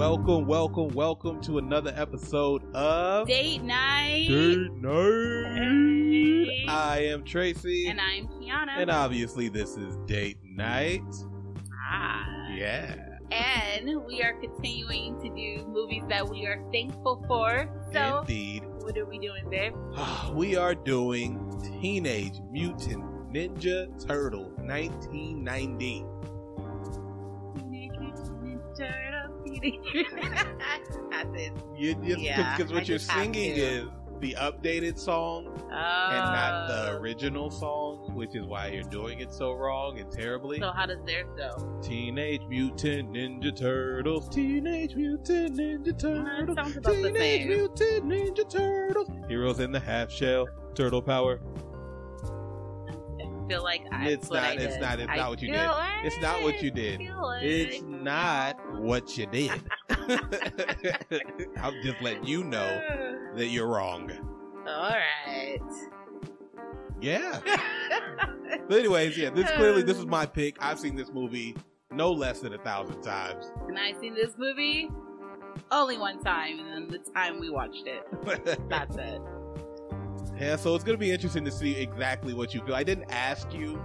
welcome, welcome, welcome to another episode of Date night. Date Night. Hey. I am Tracy, and I'm Kiana. and obviously this is Date Night. ah. Yeah. And we are continuing to do movies that we are thankful for. So, Indeed. what are we doing, babe? We are doing Teenage Mutant Ninja Turtle 1990. Teenage Mutant Ninja Turtles, Teenage Mutant- That's. You just Yeah, because I what you're singing is the updated song and not the Oh. original song, which is why you're doing it so wrong and terribly. So, how does theirs go? Teenage Mutant Ninja Turtles, Teenage Mutant Ninja Turtles, Teenage. Mutant Ninja Turtles, Heroes in the Half Shell, Turtle Power. Feel like I, It's not- it's did. not- it's I not what you did. like- It's not what you did. like- It's not what you did. I'll just let you know that you're wrong. All right. Yeah. But anyways, yeah, this clearly this is um, my pick. I've seen this movie no less than a thousand times. and I've seen this movie only one time, and then the time we watched it. That's it. Yeah, so it's gonna be interesting to see exactly what you feel. I didn't ask you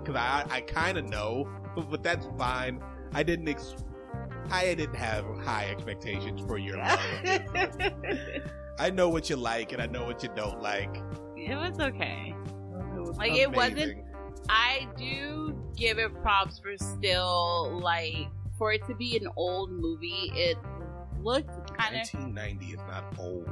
because I I kind of know, but that's fine. I didn't ex- I didn't have high expectations for your. I know what you like and I know what you don't like. it was okay. was Like, it wasn't- I do give it props for still like for it to be an old movie. It looked kind of 1990 is not old.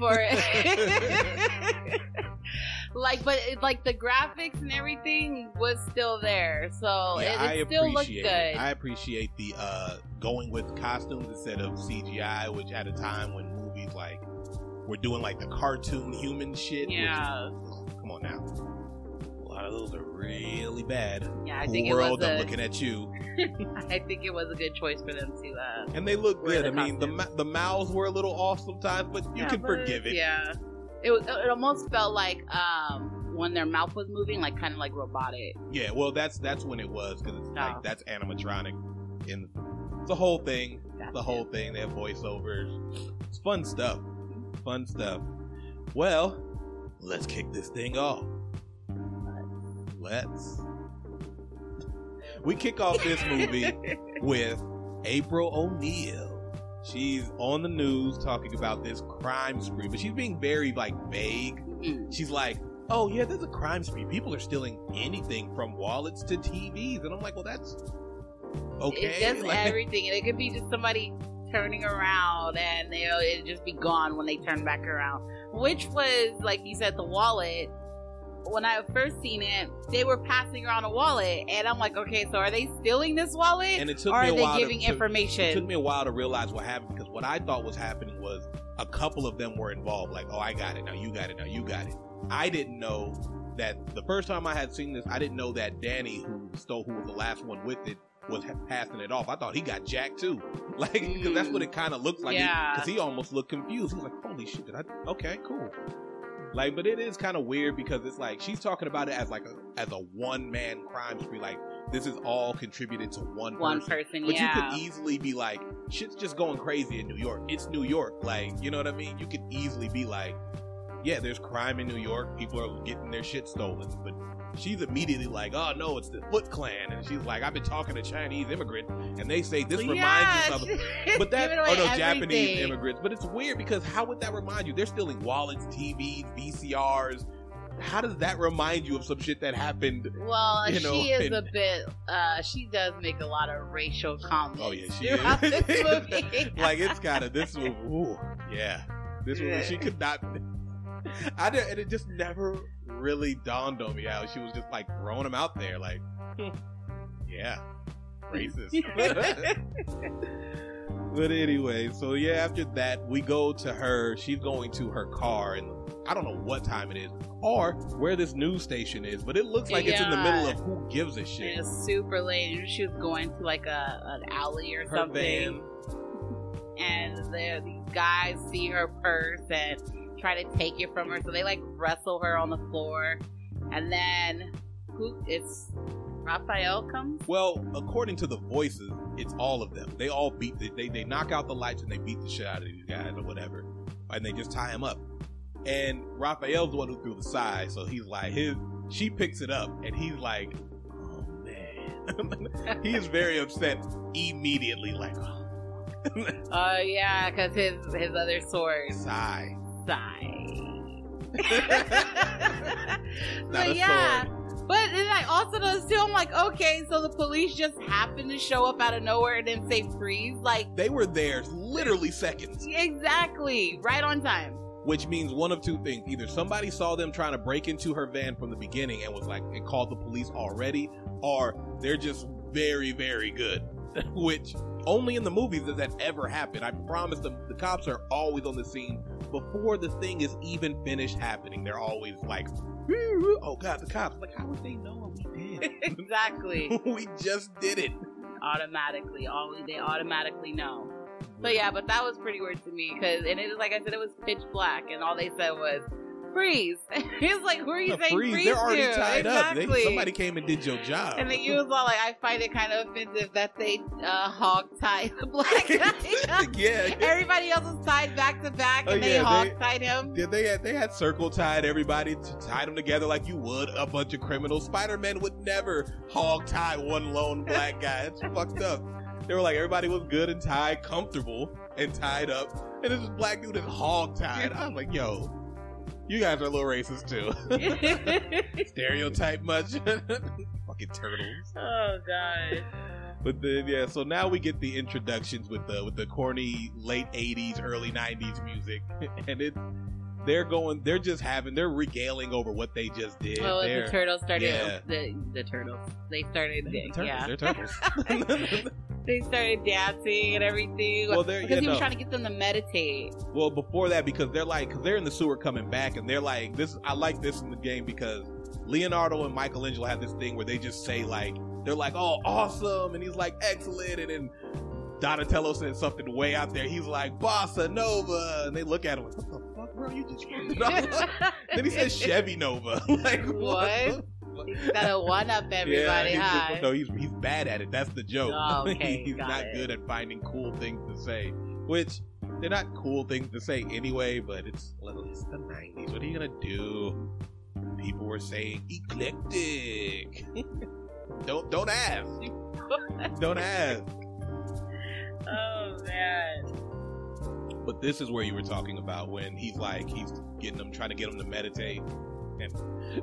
Oldish it. like, but it, like the graphics and everything was still there, so yeah, it, it still looked good. I appreciate the uh going with costumes instead of CGI, which at a time when movies like were doing like the cartoon human shit. yeah, come on now. A of those are really bad. yeah. I think world, it I'm looking at you. I think it was a good choice for them to. uh And they look good. the I mean, the the mouths were a little off sometimes, but you yeah, can but, forgive it. Yeah, it was. It almost felt like um when their mouth was moving, like kind of like robotic. Yeah, well, that's that's when it was because it's Oh. like that's animatronic. In the whole thing, That's the whole it. thing, they have voiceovers. It's fun stuff. Fun stuff. Well, let's kick this thing off. Let's. We kick off this movie with April O'Neil. She's on the news talking about this crime spree, but she's being very like vague. Mm. She's like, "Oh yeah, there's a crime spree. People are stealing anything from wallets to TVs," and I'm like, "Well, that's okay." It's just Like- everything, and it could be just somebody turning around, and you know it'd just be gone when they turn back around. Which was like you said, the wallet. When I first seen it, they were passing around a wallet, and I'm like, okay, so are they stealing this wallet, and it took or me a they while to- giving to, It took me a while to realize what happened because what I thought was happening was a couple of them were involved. Like, oh, I got it. Now you got it. Now you got it. I didn't know that the first time I had seen this, I didn't know that Danny, who stole, who was the last one with it, was ha- passing it off. I thought he got jacked too. Like, because that's what it mm, kind of looked like. Yeah. Because he, almost looked confused. He was like, holy shit. Did I? Okay, cool. Like, but it is kind of weird because it's like she's talking about it as like a as a one man crime spree. Like this is all contributed to one One person. person, But yeah. you could easily be like, shit's just going crazy in New York. It's New York. Like, you know what I mean? You could easily be like, yeah, there's crime in New York. People are getting their shit stolen. But she's immediately like, oh no, it's the Foot Clan. And she's like, I've been talking to Chinese immigrants and they say this reminds yeah, us of. But that, oh no, Japanese immigrants. But it's weird because how would that remind you? They're stealing wallets, TVs, VCRs. How does that remind you of some shit that happened? Well, you know, she is and- a bit. uh She does make a lot of racial comments. Oh yeah, she throughout is. this movie. like it's kind of this movie. Ooh, yeah, this movie. She could not. I did, and it just never really dawned on me how she was just like throwing him out there, like, yeah, racist. but anyway, so yeah, after that, we go to her. She's going to her car, and I don't know what time it is or where this news station is, but it looks like it's in the middle of who gives a shit. It's super late. She was going to like a an alley or Her something, van. and there these guys see her purse and try to take it from her. So they like wrestle her on the floor, and then who it's Raphael comes. Well, according to the voices, it's all of them. They all beat the, they they knock out the lights and they beat the shit out of these guys or whatever, and they just tie him up. And Raphael's the one who threw the sai, so he's like his. She picks it up and he's like, "Oh man," he is very upset immediately. Like, oh. Oh yeah, because his his other sword sai. Not but a yeah, sword. but then I also noticed too. I'm like, okay, so the police just happened to show up out of nowhere and then say freeze. Like, They were there literally seconds. exactly, right on time. which means one of two things either somebody saw them trying to break into her van from the beginning and was like and called the police already or they're just very very good which only in the movies does that ever happen i promise them the cops are always on the scene before the thing is even finished happening. They're always like oh god the cops. Like how would they know what we did? Exactly, we just did it. Automatically. All they automatically know. So yeah, but that was pretty weird to me because, and it was like I said, it was pitch black, and all they said was freeze. He's like, "Who are you saying freeze, freeze they're already to?" tied up exactly. they, somebody came and did your job And then you was all like, I find it kind of offensive that they uh, hog tied the black guy. yeah Everybody else was tied back to back, and Oh, they yeah, hog tied him. Did they had they had circle tied everybody to tie them together like you would a bunch of criminals. Spider Man would never hog tie one lone black guy. It's fucked up. They were like everybody was good and tied, comfortable and tied up, and this black dude is hog tied. I was like, yo, you guys are a little racist too. Stereotype much? Fucking turtles. oh god. But then yeah, so now we get the introductions with the with the corny late '80s, early '90s music, and it they're going, they're just having, they're regaling over what they just did. Oh, they're, the turtles started. Yeah. The the turtles. They started. they're turtles. yeah. They're turtles. They started dancing and everything. Well, they're- because he was trying to get them to meditate. well, before that, because they're like, because they're in the sewer coming back, and they're like, this. I like this in the game because Leonardo and Michelangelo have this thing where they just say like, they're like, oh, awesome, and he's like, excellent, and then Donatello said something way out there. He's like, bossa nova, and they look at him like, what the fuck, bro? You just screwed it up. then he says Chevy Nova. like What? what? He's gotta one up everybody. he's, huh? just- no, he's he's bad at it. That's the joke. Oh, okay, he's got not it. good at finding cool things to say, which they're not cool things to say anyway. But it's it's the '90s. What are you gonna do? People were saying eclectic. don't don't ask. don't ask. Oh man. But this is where you were talking about when he's like he's getting them trying to get them to meditate, and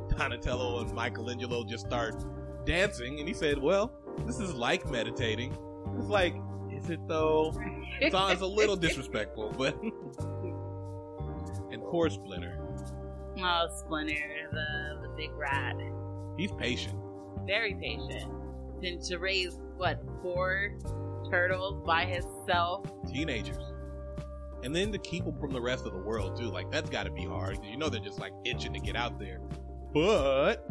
Donatello and Michelangelo just start dancing, and he said, "Well, this is like meditating." It's like, is it though? It's, it's a little disrespectful, but. and poor Splinter, Oh, Splinter, the the big rat, he's patient. very patient. Then to raise what four turtles by himself. Teenagers. And then to keep them from the rest of the world too, like that's got to be hard because you know they're just like itching to get out there. But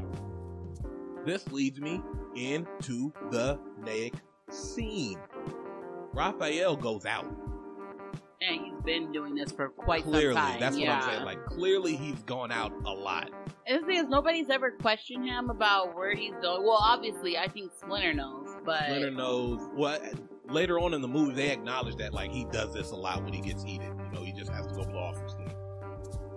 this leads me into the next scene. Raphael goes out. And he's been doing this for quite Clearly, some time. that's yeah. what I'm saying. Like clearly, he's gone out a lot. And the thing is, nobody's ever questioned him about where he's going. Well, obviously, I think Splinter knows, but Splinter knows what. Later on in the movie, they acknowledge that like he does this a lot when he gets heated. You know, he just has to go blow off some steam.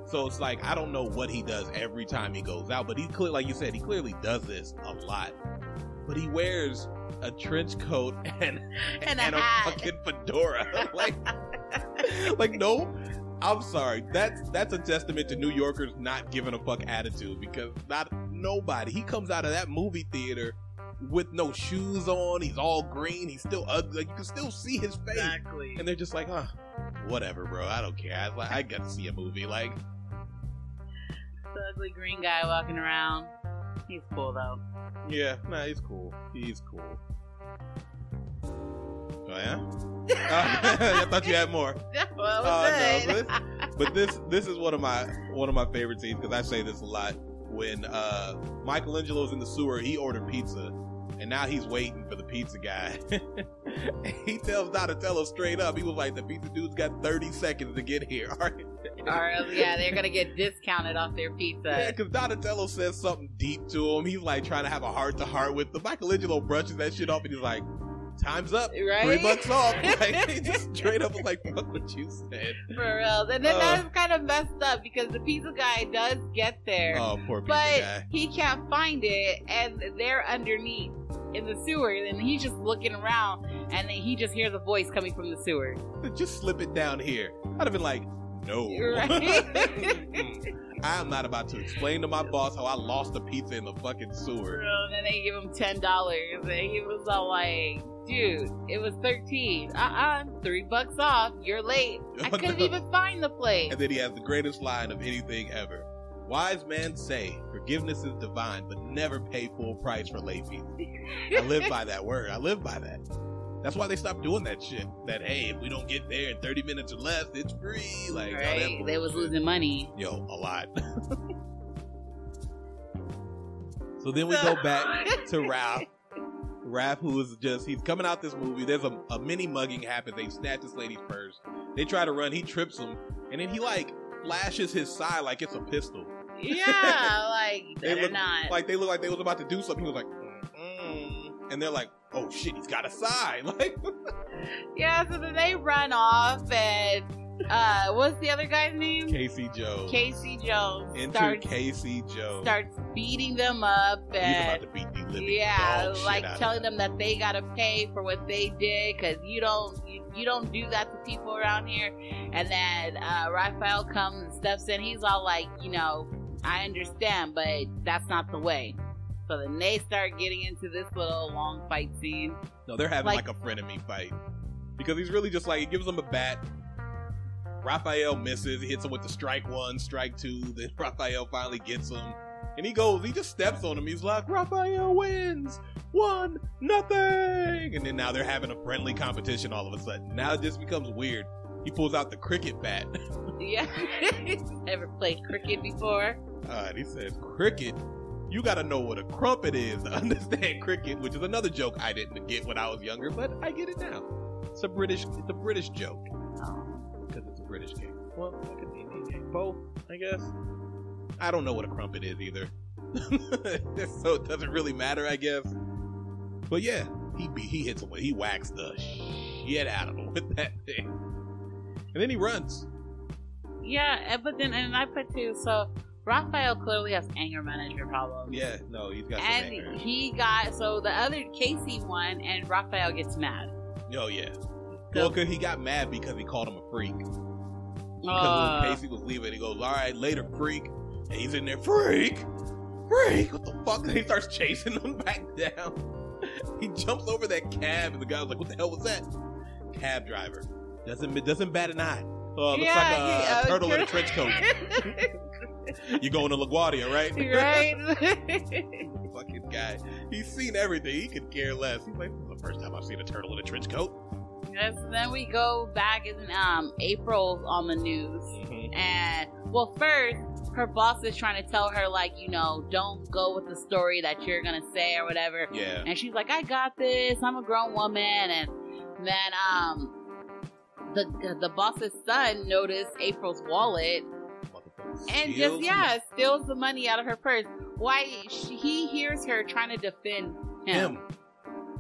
So it's like I don't know what he does every time he goes out, but he clear, like you said, he clearly does this a lot. But he wears a trench coat and And a and a hat. fucking fedora. like, like no. I'm sorry. That's that's a testament to New Yorkers not giving a fuck attitude because not nobody. He comes out of that movie theater with no shoes on. He's all green. He's still ugly. Like, you can still see his face. exactly. And they're just like, huh, whatever, bro. I don't care. I, like, I got to see a movie. Like, The ugly green guy walking around. He's cool though. yeah, nah, he's cool. He's cool. Oh yeah. I thought you had more. well, it was no, good. but this this is one of my one of my favorite scenes because I say this a lot. When uh, Michelangelo's in the sewer, he ordered pizza, and now he's waiting for the pizza guy. He tells Donatello straight up, he was like, "The pizza dude's got thirty seconds to get here." All right. or else, yeah, they're gonna get discounted off their pizza. Yeah, because Donatello says something deep to him. He's like trying to have a heart to heart with the Michelangelo brushes that shit off, and he's like, "Time's up, Right? three bucks off." Like just straight up was like, "Fuck what you said." For real. And then Uh. that's kind of messed up because the pizza guy does get there, Oh, poor pizza but guy. he can't find it, and they're underneath in the sewer, and he's just looking around, and then he just hears a voice coming from the sewer. Just slip it down here. I'd have been like, "No." Right? I am not about to explain to my boss how I lost a pizza in the fucking sewer. and then they give him ten dollars, and he was all like, "Dude, it was thirteen. Uh uh three bucks off. You're late. I couldn't even find the place." And then he has the greatest line of anything ever. Wise men say forgiveness is divine, but never pay full price for late fees. I live by that word. I live by that. That's why they stopped doing that shit. That hey, if we don't get there in thirty minutes or less, it's free. Like right? They was losing money. yo a lot. so then we go back to Ralph. Ralph, who is just, he's coming out this movie. There's a, a mini mugging happens. They snatch this lady's purse. They try to run. He trips them. And then he, like, flashes his sai like it's a pistol. yeah, like They look not. Like, they look like they was about to do something. He was like, mm And they're like, oh shit, he's got a sai. Like, yeah, so then they run off, and uh, what's the other guy's name? Casey Jones. Casey Jones Enter starts Casey Jones. starts beating them up, he's about to beat the living yeah, like telling them that they gotta pay for what they did because you don't you, you don't do that to people around here. And then uh, Raphael comes and steps in. He's all like, you know, I understand, but that's not the way. So then they start getting into this little long fight scene. No, they're having like, Like- a frenemy fight because he's really just like he gives them a bat. Raphael misses. He hits him with the strike one, strike two. Then Raphael finally gets him, and he goes. He just steps on him. He's like, Raphael wins one nothing. And then now they're having a friendly competition. All of a sudden, now it just becomes weird. He pulls out the cricket bat. Yeah, ever played cricket before? Uh, he says, "Cricket." You gotta know what a crumpet is to understand cricket, which is another joke I didn't get when I was younger, but I get it now. It's a British, it's a British joke. Oh. Because it's a British game. Well, it could be an Indian game. Both, I guess. I don't know what a crumpet is either, so it doesn't really matter, I guess. But yeah, he be, he hits him. with- He whacks the shit out of him with that thing, and then he runs. Yeah, eh, but then and I put too. So Raphael clearly has anger management problems. Yeah, no, he's got some and anger. he got so the other Casey won, and Raphael gets mad. Oh yeah. Well, cause he got mad because he called him a freak. Because Uh, when Casey was leaving, he goes, "All right, later, freak." And he's in there, freak, freak. What the fuck? And he starts chasing him back down. he jumps over that cab, and the guy's like, "What the hell was that?" Cab driver doesn't doesn't bat an eye. Uh, looks like a, uh, a turtle in a trench coat. you going to LaGuardia, right? right? Fucking guy. He's seen everything. He could care less. He's like, "This is the first time I've seen a turtle in a trench coat." Yes, then we go back in um April's on the news. And well, first, her boss is trying to tell her like, you know, don't go with the story that you're gonna say or whatever. Yeah. And she's like, I got this. I'm a grown woman. And then um, the the boss's son noticed April's wallet and just yeah, steals the money out of her purse. Why she, he hears her trying to defend him. him.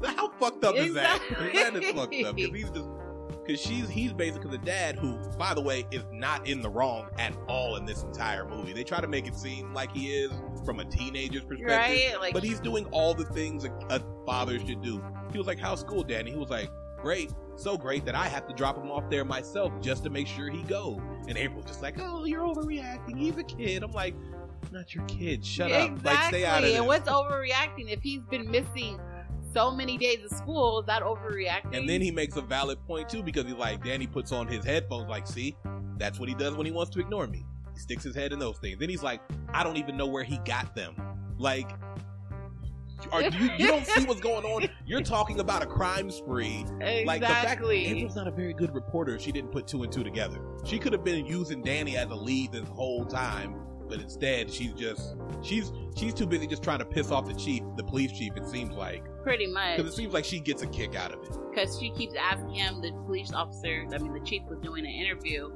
How fucked up is that? That is fucked up because he's just because she's he's basically the dad who, by the way, is not in the wrong at all in this entire movie. They try to make it seem like he is from a teenager's perspective, Right? Like but he's doing all the things a, a father should do. He was like, "How's school, Danny?" He was like, "Great." So great that I have to drop him off there myself just to make sure he goes. And April's just like, "Oh, you're overreacting. He's a kid." I'm like, "Not your kid. Shut exactly. up. Like, stay out of this." and what's overreacting if he's been missing so many days of school? Is that overreacting? And then he makes a valid point too because he's like, Danny puts on his headphones, like, see, that's what he does when he wants to ignore me. He sticks his head in those things. Then he's like, I don't even know where he got them. Like, are you you don't see what's going on? You're talking about a crime spree. Like the fact exactly. April's not a very good reporter. She didn't put two and two together. She could have been using Danny as a lead this whole time, but instead she's just she's she's too busy just trying to piss off the chief, the police chief. It seems like Pretty much. because it seems like she gets a kick out of it. because she keeps asking him, the police officer, I mean, the chief was doing an interview,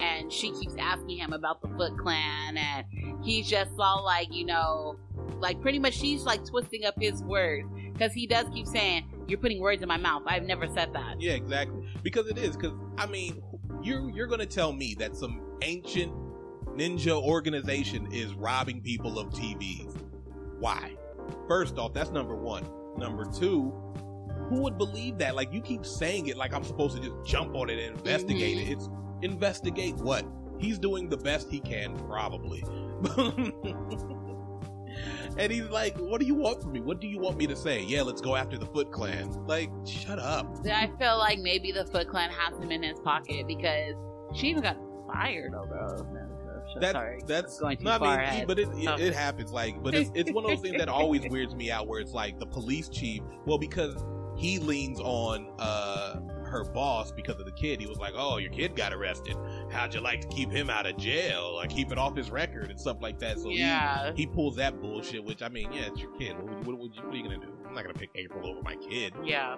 and she keeps asking him about the Foot Clan, and he's just all like, you know, like pretty much she's like twisting up his words because he does keep saying, "You're putting words in my mouth. I've never said that." Yeah, exactly. Because it is. Because I mean, you're you're gonna tell me that some ancient ninja organization is robbing people of TVs. Why? First off, that's number one. Number two, who would believe that? Like you keep saying it like I'm supposed to just jump on it and investigate Mhm. it. It's investigate what? He's doing the best he can, probably. and he's like, What do you want from me? What do you want me to say? Yeah, let's go after the Foot Clan. Like, shut up. I feel like maybe the Foot Clan has him in his pocket because she even got fired. Although, That, sorry, that's going too no, I mean, ahead. but it, it, Oh. it happens. Like, but it's, it's one of those things that always weirds me out. Where it's like the police chief. Well, because he leans on uh her boss because of the kid. He was like, "Oh, your kid got arrested. How'd you like to keep him out of jail or keep it off his record and stuff like that?" So he- he, pulls that bullshit. Which I mean, yeah, it's your kid. What, what, what, what are you gonna do? I'm not gonna pick April over my kid. yeah.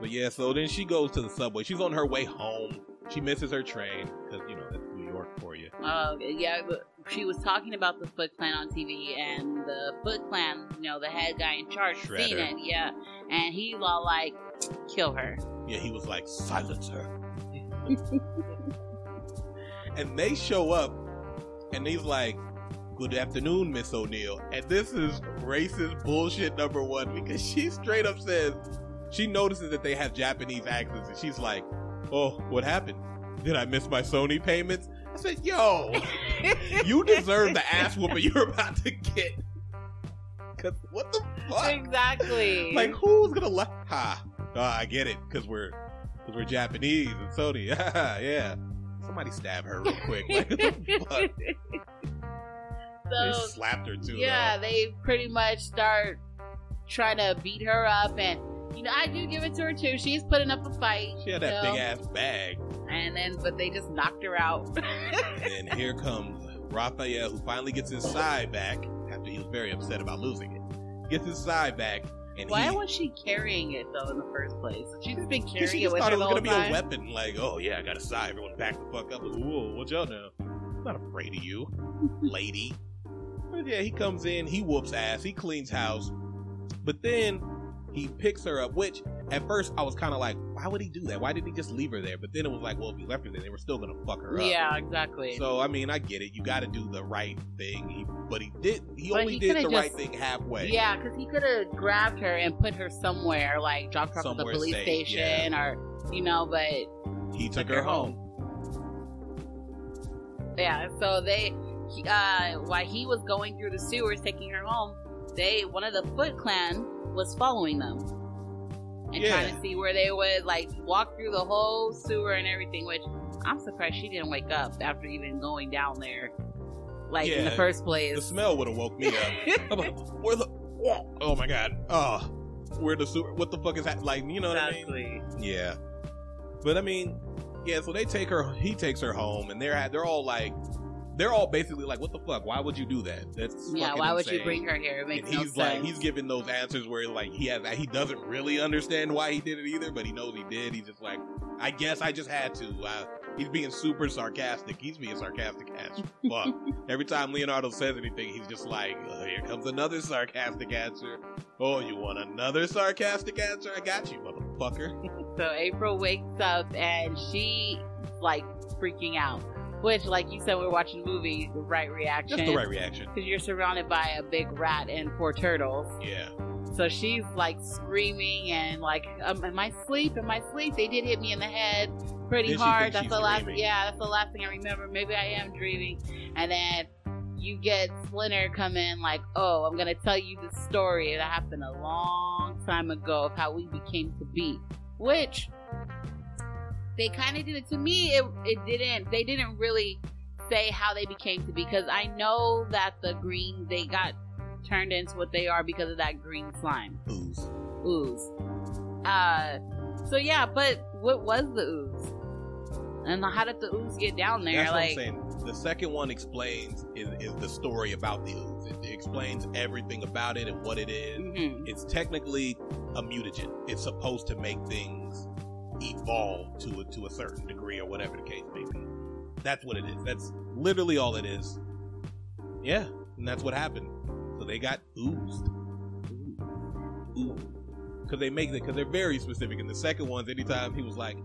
But yeah, so then she goes to the subway. She's on her way home. She misses her train because you Uh, yeah, she was talking about the Foot Clan on TV, and the Foot Clan, you know, the head guy in charge, seen it, yeah, and he's all like, "Kill her." Yeah, he was like, silence her. and they show up, and he's like, good afternoon, Miss O'Neil. And this is racist bullshit number one because she straight up says, she notices that they have Japanese accents, and she's like, oh, what happened? Did I miss my Sony payments? I said, yo, you deserve the ass whooping you're about to get. Cause what the fuck? exactly. Like who's gonna let? Ha! Oh, I get it, cause we're cause we're Japanese and Sony. yeah. Somebody stab her real quick. Like the fuck? They slapped her too. yeah, though. they pretty much start trying to beat her up, and you know, I do give it to her too. She's putting up a fight. She had that know, big ass bag, and then but they just knocked her out. and here comes Raphael, who finally gets his sai back after he was very upset about losing it. Gets his sai back, and Why he. was she carrying it though in the first place? She's been She carrying it just with thought it was gonna be a weapon. Like, oh yeah, I got a sai. Everyone back the fuck up. Like, Whoa, watch out now. I'm not afraid of you, lady. But yeah, he comes in, he whoops ass, he cleans house, but then he picks her up. Which at first I was kind of like, why would he do that? Why didn't he just leave her there? But then it was like, well, if he left her there, they were still gonna fuck her up. Yeah, exactly. So I mean, I get it. You got to do the right thing. He, but he did. He But only he did the right thing halfway. Yeah, because he could have grabbed her and put her somewhere, like dropped her off at the police safe, station, or you know. But he took Took her her home. yeah, so they, he, uh, while he was going through the sewers taking her home, they one of the Foot Clan was following them and Yeah. trying to see where they would like walk through the whole sewer and everything. Which I'm surprised she didn't wake up after even going down there, like in the first place. The smell would have woke me up. Like, where the? Oh my god! Oh, where the sewer? What the fuck is that? Like, you know what I mean? Yeah. But I mean, yeah. So they take her. He takes her home, and they're they're all like, they're all basically like, what the fuck? Why would you do that? That's Yeah, why would you bring her here? It And he's no like, sense. he's giving those answers where like he has he doesn't really understand why he did it either, but he knows he did. He's just like, I guess I just had to. Uh, he's being super sarcastic. He's being sarcastic as fuck. Every time Leonardo says anything, he's just like, "Oh, here comes another sarcastic answer. Oh, you want another sarcastic answer? I got you, motherfucker. So April wakes up and she like freaking out. Which, like you said, we're watching a movie, the right reaction. Just the right reaction. Because you're surrounded by a big rat and four turtles. Yeah. So she's like screaming and like, um, "Am I asleep? Am I asleep?" They did hit me in the head pretty Then hard. That's the last. Yeah, that's the last thing I remember. Maybe I am dreaming. And then you get Splinter come in like, "Oh, I'm gonna tell you the story that happened a long time ago of how we became to be," which they kind of did it to me. It it didn't. They didn't really say how they became to be because I know that the green they got turned into what they are because of that green slime Ooze. ooze. Uh, so yeah, but what was the ooze? And how did the ooze get down there? That's like, what I'm saying. The second one explains is, is the story about the ooze. It, it explains everything about it and what it is. mhm. It's technically a mutagen. It's supposed to make things evolve to a, to a certain degree or whatever the case may be. That's what it is. That's literally all it is. Yeah, and that's what happened. So they got oozed. Ooh. Because they make it, because they're very specific. In the second ones, anytime he was like,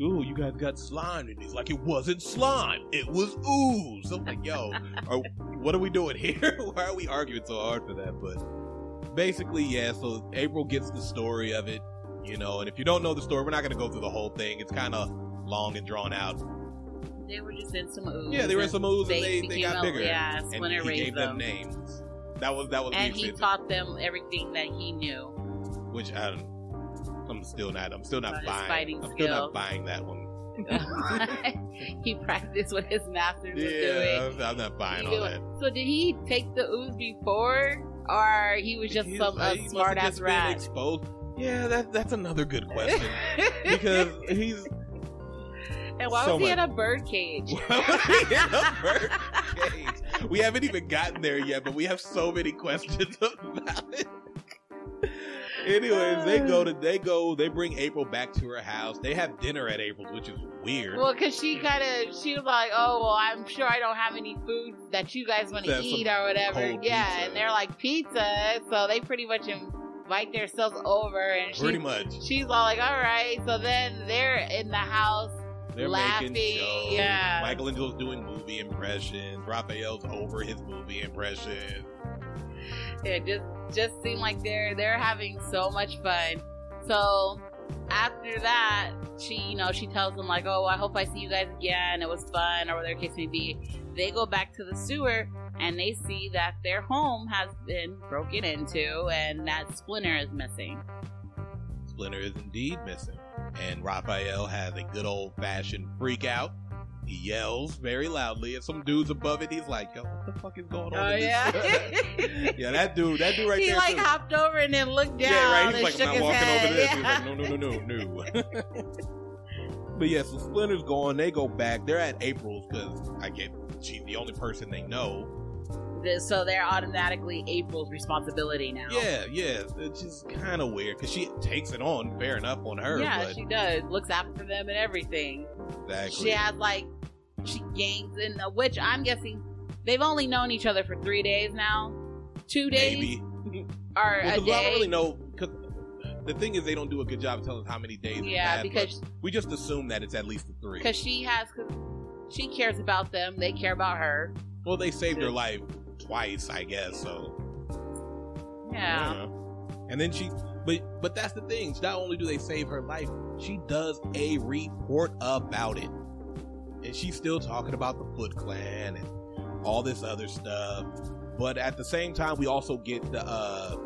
ooh, you guys got slime. And he's like, it wasn't slime. It was ooze. I'm like, yo, are, what are we doing here? Why are we arguing so hard for that? But basically, yeah, so April gets the story of it, you know, and if you don't know the story, we're not going to go through the whole thing. It's kind of long and drawn out. They were just in some ooze. Yeah, they were in some ooze and they they, got bigger. yeah, and Splinter he gave them them. names. That was that was and he taught them everything that he knew. which I don't. I'm still not. I'm still not About buying. I'm still not buying that one. he practiced what his masters were Yeah, doing. I'm, not buying He all that. So did he take the ooze before, or he was just He's some like- a he must smart ass rat? Exposed. Yeah, that that's another good question because he's and why so was he much- in a bird cage? Why was he in a bird cage? We haven't even gotten there yet, but we have so many questions about it. Anyways, they go to they go they bring April back to her house. They have dinner at April's, which is weird. Well, because she kind of she was like, "Oh, well, I'm sure I don't have any food that you guys want to eat or whatever." Yeah, pizza. and they're like pizza, so they pretty much invite themselves over, and she Pretty much, she's all like, "All right." So then they're in the house. they're laughing, making shows. yeah. Michelangelo's doing movie impressions. Raphael's over his movie impressions. It just just seemed like they're they're having so much fun. So after that, she you know she tells them like, "Oh, I hope I see you guys again. It was fun," or whatever the case may be. They go back to the sewer and they see that their home has been broken into and that Splinter is missing. Splinter is indeed missing. And Raphael has a good old fashioned freak out. He yells very loudly at some dudes above it. He's like, yo, what the fuck is going on? Oh yeah. yeah, that dude, that dude right he there. He like too. hopped over and then looked down yeah, right. and He's like, shook I'm not walking head. over this. Yeah. He's like, no, no, no, no, no. but yeah, so Splinter's gone. They go back. They're at April's because I get she's the only person they know. So they're automatically April's responsibility now. Yeah, yeah. It's just kind of weird because she takes it on. Fair enough on her. yeah, but she does. Looks after them and everything. exactly. She has like she gains in the which I'm guessing they've only known each other for three days now, two days Maybe. or Well, a 'cause I don't really know because the thing is they don't do a good job of telling us how many days. yeah, because we just assume that it's at least the three. because she has cause she cares about them, they care about her. Well, they saved her life twice, I guess. So Yeah, Yeah. And then she, but but that's the thing. Not only do they save her life, she does a report about it, and she's still talking about the Foot Clan and all this other stuff. But at the same time, we also get the uh,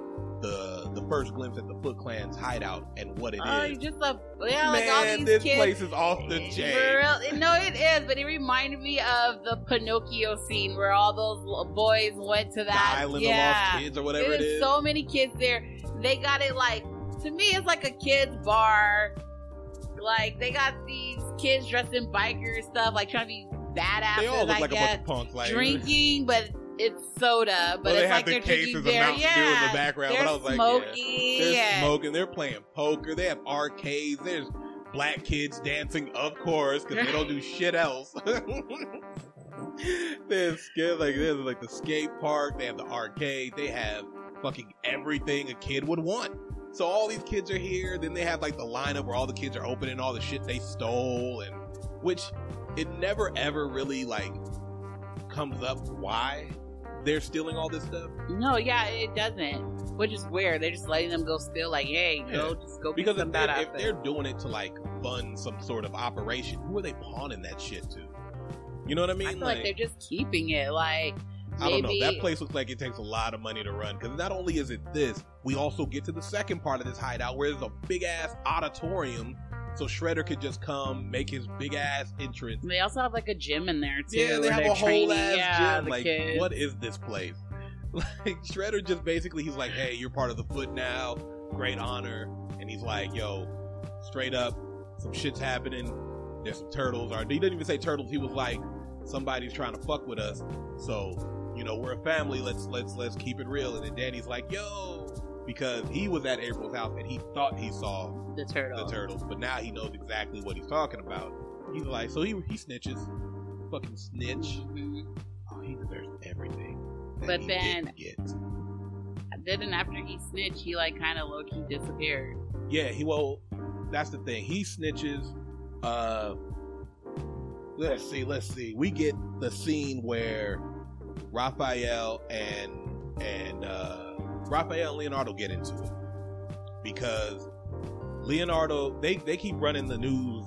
the the first glimpse at the Foot Clan's hideout and what it oh, is. oh, you just a yeah, like all Man, these this kids. place is off the chain. real- No, it is, but it reminded me of the Pinocchio scene where all those boys went to The that. Island yeah. of Lost Kids or whatever There's is. so many kids there. They got it like to me, it's like a kids bar. Like they got these kids dressed in biker stuff, like trying to be badasses. they all look I like a bunch of punks. Like drinking, but it's soda. But Well, they it's have like the they're cases drinking of beer. Mountain Dew in the background, they're but I was like, yeah. smoking. They're yeah. smoking. They're playing poker. They have arcades. There's black kids dancing, of course, because they don't do shit else. there's like there's like the skate park. They have the arcade. They have fucking everything a kid would want. So all these kids are here. Then they have like the lineup where all the kids are opening all the shit they stole, and which it never ever really like comes up why they're stealing all this stuff. No, yeah, it doesn't. Which is weird. They're just letting them go steal. Like, hey, go, just go Because if they're, if they're doing it to like fund some sort of operation, who are they pawning that shit to? You know what I mean? I feel like, they're just keeping it. Like, I don't know. That place looks like it takes a lot of money to run because not only is it this, we also get to the second part of this hideout where there's a big ass auditorium, so Shredder could just come make his big ass entrance. they also have like a gym in there too. Yeah, they have a whole training, ass yeah, gym. Like, kids. what is this place? Like Shredder just basically he's like, hey, you're part of the foot now, great honor, and he's like, yo, straight up, some shit's happening. There's some turtles, or he didn't even say turtles. He was like, somebody's trying to fuck with us. So, you know, we're a family. Let's let's let's keep it real. And then Danny's like, yo, because he was at April's house and he thought he saw the turtle. the turtles, but now he knows exactly what he's talking about. He's like, so he he snitches. fucking snitch. Mhm. Oh, he deserves everything. But he then-. Didn't after he snitched, he like kind of low key disappeared. Yeah, he well, that's the thing. He snitches. Uh, let's see, let's see. We get the scene where Raphael and and uh, Raphael and Leonardo get into it because Leonardo they they keep running the news.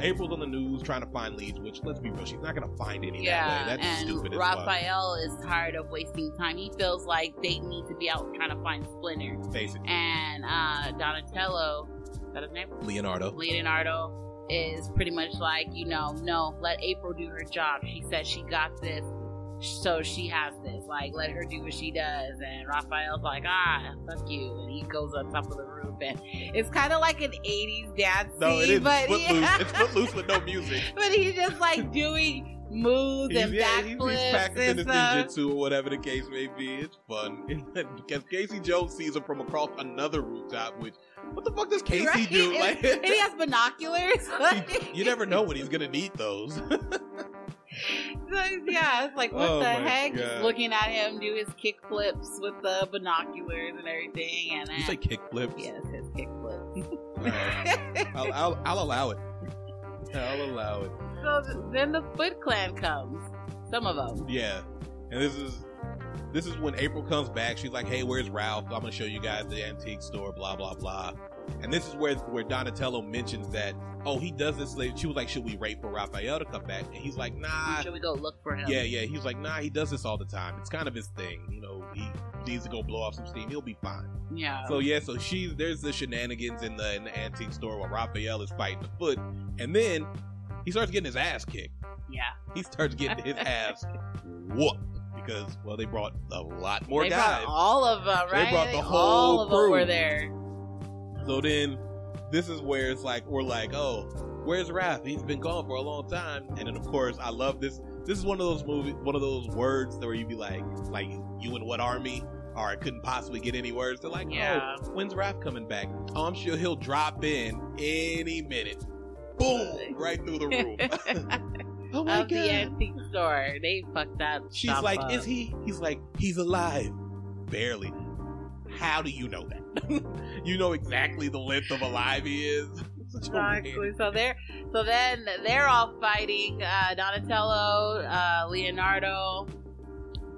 April's on the news trying to find leads, which let's be real, she's not gonna find any Yeah, that way. That's and stupid as. Raphael is tired of wasting time. He feels like they need to be out trying to find Splinter. Basically, And uh, Donatello, is that his name? Leonardo. Leonardo is pretty much like, you know, no, let April do her job. She said she got this, so she has this. Like, let her do what she does. And Raphael's like, ah, fuck you. And he goes on top of the roof. And it's kind of like an 80s dance No, scene, is. but, It's footloose. It's footloose with no music. but he's just like doing moves He's, and yeah, he's, he's practicing his ninjutsu or whatever the case may be. It's fun because Casey Jones sees him from across another rooftop. Which what the fuck does Casey Right? do? And- Like and he has binoculars. you never know when he's gonna need those. So, yeah, it's like what Oh the heck? God. Just looking at him do his kick flips with the binoculars and everything, and you say kick flips? yes, his kick flips. I'll, I'll, I'll allow it. I'll allow it. so th- then the Foot Clan comes. Some of them. Yeah, and this is this is when April comes back. She's like, "Hey, where's Ralph? I'm gonna show you guys the antique store." Blah blah blah. And this is where where Donatello mentions that, oh, he does this. Like, she was like, "Should we wait for Raphael to come back?" And he's like, "Nah." Should we go look for him? Yeah, yeah. He's like, "Nah." He does this all the time. It's kind of his thing. You know, he needs to go blow off some steam. He'll be fine. Yeah. So yeah, so she's there's the shenanigans in the in the antique store while Raphael is fighting the foot, and then he starts getting his ass kicked yeah. he starts getting his ass whooped because well they brought a lot more they guys all of them, right? They brought the all whole of them crew. were there. So then this is where it's like we're like oh where's Raph he's been gone for a long time and then of course I love this this is one of those movies one of those words where you'd be like like you in what army or I couldn't possibly get any words they're like oh, Yeah. oh when's Raph coming back oh I'm sure he'll drop in any minute boom right through the roof oh my of the god antique store. They fucked up. She's like, up. is he? He's like, he's alive. Barely. How do you know that? you know exactly the length of alive he is. Such a weird- Exactly. So they're so then they're all fighting uh, Donatello, uh, Leonardo,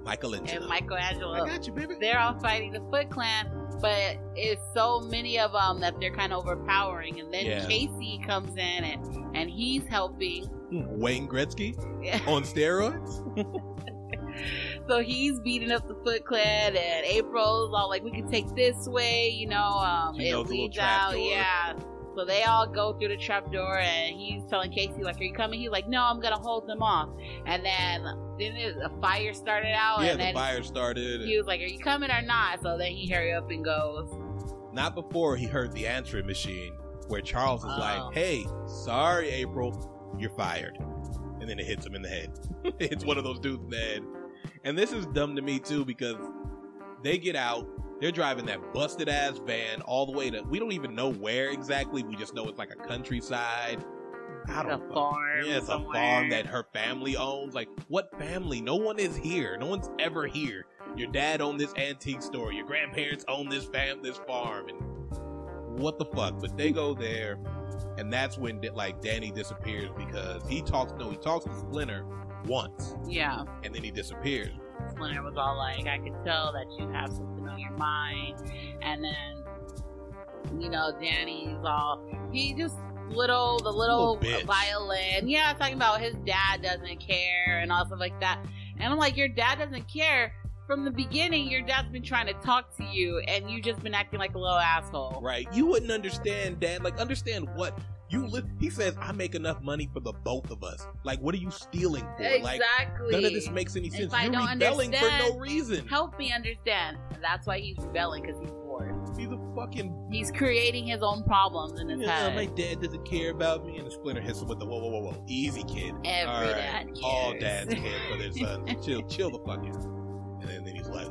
Michelangelo. and Michelangelo. I got you, baby. They're all fighting the Foot Clan, but it's so many of them that they're kind of overpowering. And then Yeah. Casey comes in and and he's helping. Wayne Gretzky on steroids. So he's beating up the Foot Clan, and April's all like, "We can take this way," you know. Um, it leads out, door. yeah. So they all go through the trap door, and he's telling Casey like, "Are you coming?" He's like, "No, I'm gonna hold them off." And then then it- a fire started out, yeah, and the then fire started. he was like, "Are you coming or not?" So then he hurry up and goes. Not before he heard the answering machine, where Charles is Oh. like, "Hey, sorry, April, you're fired," and then it hits him in the head. it hits one of those dudes in the head, and this is dumb to me too because they get out. They're driving that busted ass van all the way to we don't even know where exactly. We just know it's like a countryside. I A don't know. farm Yeah, it's a farm that her family owns. Like, what family? No one is here. No one's ever here. Your dad owned this antique store. Your grandparents own this fam, this farm, and what the fuck? But they go there, and that's when like Danny disappears because he talks. No, he talks to Splinter once, Yeah, and then he disappears. Splinter was all like, "I could tell that you have something on your mind," and then you know, Danny's all he just little the little, Little violin. Yeah, talking about his dad doesn't care and all stuff like that. And I'm like, your dad doesn't care. From the beginning, your dad's been trying to talk to you, and you just been acting like a little asshole. Right? You wouldn't understand, Dad. Like, understand what you live. He says, "I make enough money for the both of us." Like, what are you stealing for? Like, Exactly. none of this makes any sense. You're rebelling for no reason. Help me understand. That's why he's rebelling because he's bored. He's a fucking He's creating his own problems in his Yeah, head. my dad doesn't care about me, and the Splinter hits him with the whoa, whoa, whoa, whoa, easy kid. Every All right. dad cares. All dads care for their sons. chill, chill the fuck out. And then, then he's like,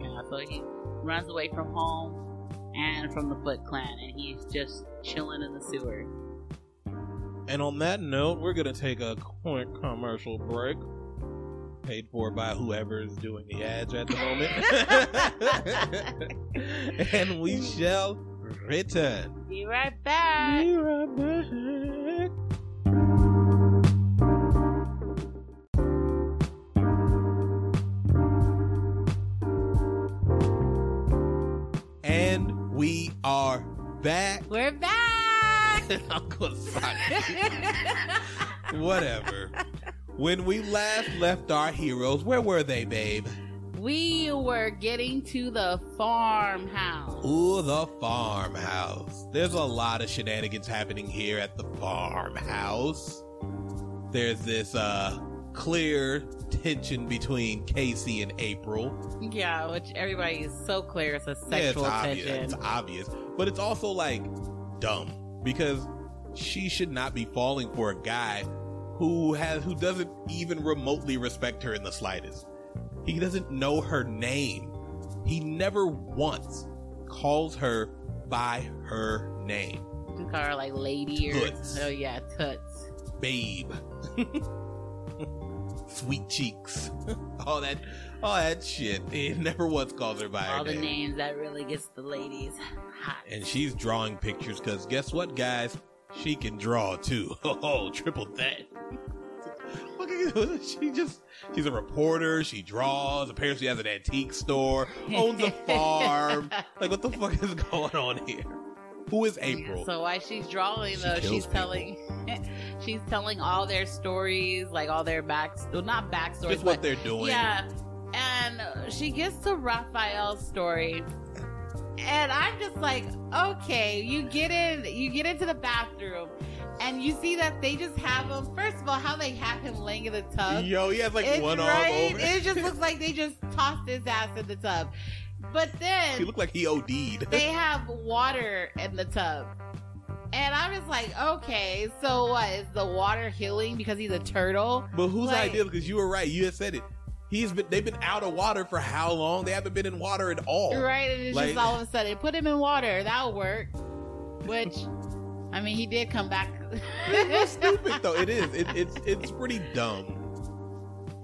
Yeah, so he runs away from home and from the Foot Clan, and he's just chilling in the sewer. And on that note, we're gonna take a quick commercial break. Paid for by whoever is doing the ads at the moment. and we shall return. Be right back. Be right back. We are back. We're back. Uncle Sonic. Whatever. When we last left our heroes, where were they, babe? we were getting to the farmhouse. Ooh, the farmhouse. There's a lot of shenanigans happening here at the farmhouse. There's this uh clear tension between Casey and April. Yeah, which everybody is so clear it's a Yeah, it's sexual obvious. tension. It's obvious, but it's also like dumb because she should not be falling for a guy who has who doesn't even remotely respect her in the slightest. He doesn't know her name. He never once calls her by her name. We call her like lady or Toots. oh yeah, toots. Babe. Sweet cheeks. all that all that shit. He never once calls her by All her the name. names that really gets the ladies hot. and she's drawing pictures because guess what, guys? She can draw too. Oh, oh, triple that. Look at you. She just, she's a reporter. She draws. Apparently, has an antique store, owns a farm. like, what the fuck is going on here? Who is April? So while she's drawing She though, she's people. telling she's telling all their stories, like all their back well, not backstories, just what but they're doing. yeah. And she gets to Raphael's story. And I'm just like, okay, you get in, you get into the bathroom, and you see that they just have him. First of all, how they have him laying in the tub. Yo, he has like It's one right. arm over. It just looks like they just tossed his ass in the tub. But then he looked like he OD'd. they have water in the tub. And I was like, okay, so what? Is the water healing because he's a turtle? But whose Like- idea? Because you were right. You had said it. He's been. They've been out of water for how long? They haven't been in water at all. Right? And it's Like- just all of a sudden, put him in water. That'll work. Which, I mean, he did come back. It's stupid though. It is. It, it's it's pretty dumb.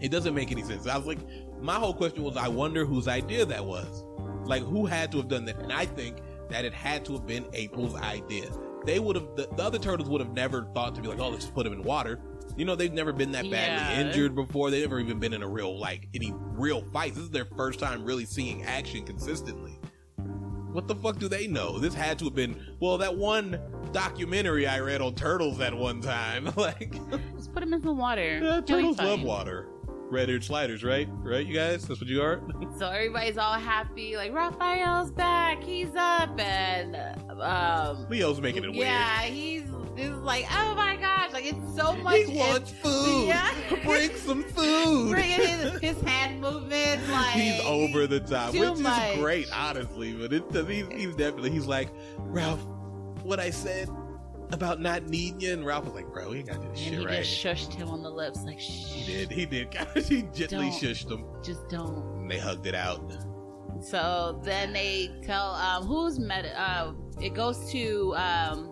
It doesn't make any sense. I was like, my whole question was, I wonder whose idea that was. Like, who had to have done that? And I think that it had to have been April's idea. They would have. The, the other turtles would have never thought to be like, oh, let's just put him in water. You know, they've never been that badly Yeah. injured before. They've never even been in a real like any real fights. This is their first time really seeing action consistently. What the fuck do they know? This had to have been well that one documentary I read on turtles at one time. like just put him in some water. yeah, turtles love fine. Water. Red-eared sliders, right? Right, you guys? That's what you are. So everybody's all happy, like Raphael's back, he's up, and um, Leo's making it weird. yeah, he's just like, oh my gosh, like it's so much. He wants food. Yeah. Bring some food. bringing his, his hand movements, like He's over the top, which much. is great, honestly. But it, he's, he's definitely he's like Ralph. What I said about not needing you, and Ralph was like, "Bro, we ain't got this And shit he right." just shushed him on the lips, like, shh. he did. He did. he gently shushed him, Just don't. and they hugged it out. So then they tell um who's med uh it goes to um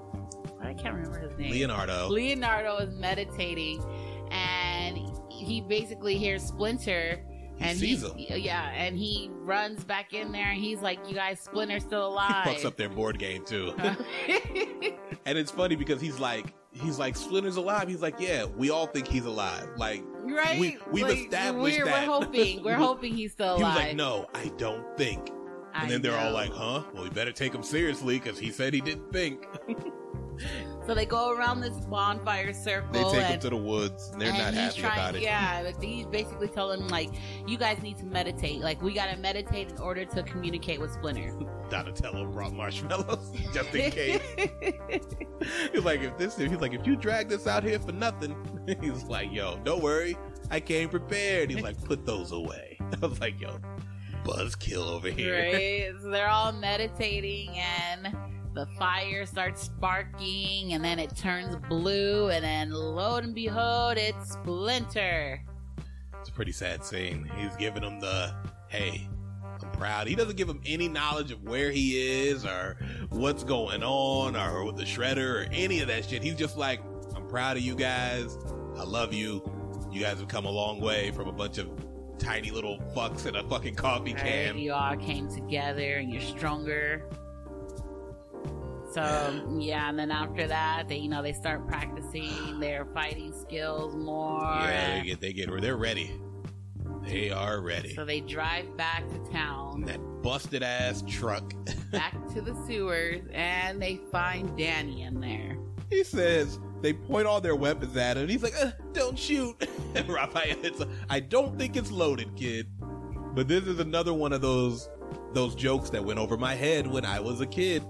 I can't remember his name. Leonardo. Leonardo is meditating and he basically hears Splinter He and sees he, him. yeah, and he runs back in there and he's like, You guys Splinter's still alive. He fucks up their board game too. And it's funny because he's like, he's like, Splinter's alive. He's like, yeah, we all think he's alive. Like, right? We- we've established we're, that. We're hoping. We're We- hoping he's still he alive. was like, no, I don't think. And I then they're all like, huh? Well, we better take him seriously because he said he didn't think. So they go around this bonfire circle. They take him to the woods and they're and not happy trying, about it. Yeah, but he's basically telling them like, you guys need to meditate. Like, we gotta meditate in order to communicate with Splinter. Donatello brought marshmallows just in case. he's like, if this, he's like, if you drag this out here for nothing, he's like, yo, don't worry, I came prepared. He's like, put those away. I was like, yo, buzzkill over here. right? So they're all meditating, and the fire starts sparking, and then it turns blue, and then lo and behold, it's Splinter. It's a pretty sad scene. He's giving him the, hey, I'm proud. He doesn't give him any knowledge of where he is or what's going on or with the shredder or any of that shit. He's just like, I'm proud of you guys. I love you. You guys have come a long way from a bunch of tiny little fucks in a fucking coffee Right? can. You all came together and you're stronger. So yeah, and then after that, they you know they start practicing their fighting skills more. Yeah, they get, they get, they're ready. They are ready. So they drive back to town, that busted ass truck. back to the sewers, and they find Danny in there. he says they point all their weapons at him. He's like, uh, "Don't shoot." And Raphael, it's, I don't think it's loaded, kid. But this is another one of those those jokes that went over my head when I was a kid.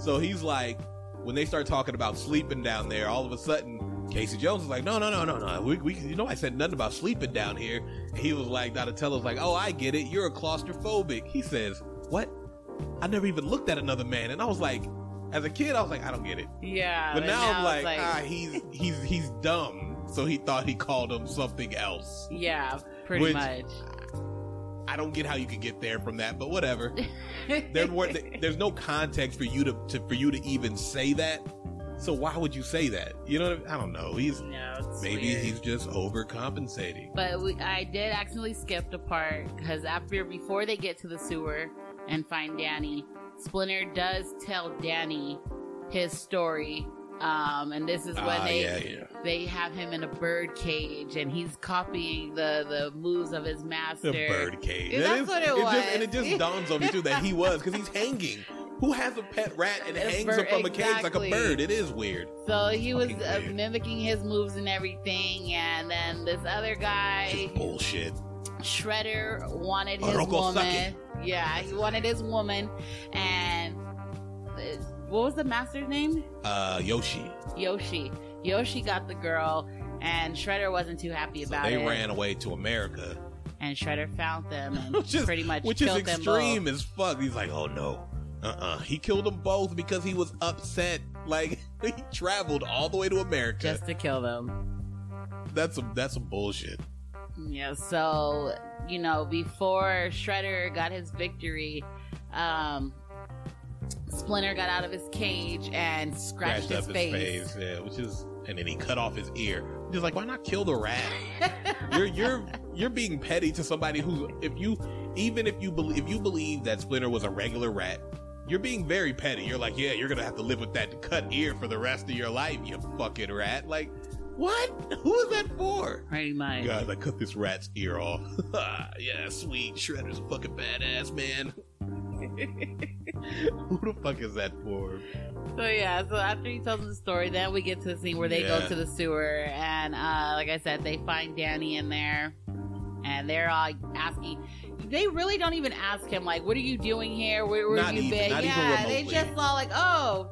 So he's like, when they start talking about sleeping down there, all of a sudden Casey Jones is like, "No, no, no, no, no. We, we you know, I said nothing about sleeping down here." And he was like, Donatello's like, "Oh, I get it. You're a claustrophobic." He says, "What? I never even looked at another man." And I was like, as a kid, I was like, "I don't get it." Yeah, But now, I'm it's like, ah, he's he's he's dumb. So he thought he called him something else. yeah, pretty Which- much. I don't get how you could get there from that, but whatever. there were, there's no context for you to, to for you to even say that. So why would you say that? You know, I, mean? I don't know. He's No, maybe weird. he's just overcompensating. But we, I did accidentally skip the part because after before they get to the sewer and find Danny, Splinter does tell Danny his story. Um, and this is when Ah, they yeah, yeah. they have him in a bird cage and he's copying the the moves of his master. The bird cage. That's is- what it Just, and it just dawns on me too that he was because he's hanging. Who has a pet rat and A hangs bird- him from a cage like a bird? It is weird. So he was uh, mimicking his moves and everything, and then this other guy, Just bullshit. Shredder wanted his Oroku woman. Yeah, he wanted his woman, and what was the master's name? Uh, Yoshi. Yoshi. Yoshi got the girl, and Shredder wasn't too happy So about they it. They ran away to America. and Shredder found them and Which is- pretty much which is extreme as fuck. He's like, oh no, uh, uh He killed them both because he was upset. Like he traveled all the way to America. just to kill them. that's some that's some bullshit. Yeah, so you know, before Shredder got his victory, um, Splinter got out of his cage and scratched, Scratched his, up face. his face, yeah, which is, and then he cut off his ear. Just like, why not kill the rat? you're you're you're being petty to somebody who's if you even if you believe if you believe that Splinter was a regular rat, you're being very petty. You're like, yeah, you're gonna have to live with that cut ear for the rest of your life, you fucking rat. Like, what? Who is that for? Pretty much. Guys, I cut this rat's ear off. yeah, sweet. Shredder's a fucking badass, man. Who the fuck is that for? So yeah, so after he tells the story, then we get to the scene where they Yeah. go to the sewer, and uh, like I said, they find Danny in there, and they're all asking. They really don't even ask him like, "What are you doing here? Where, where have you even- been?" yeah, they just all like, "Oh,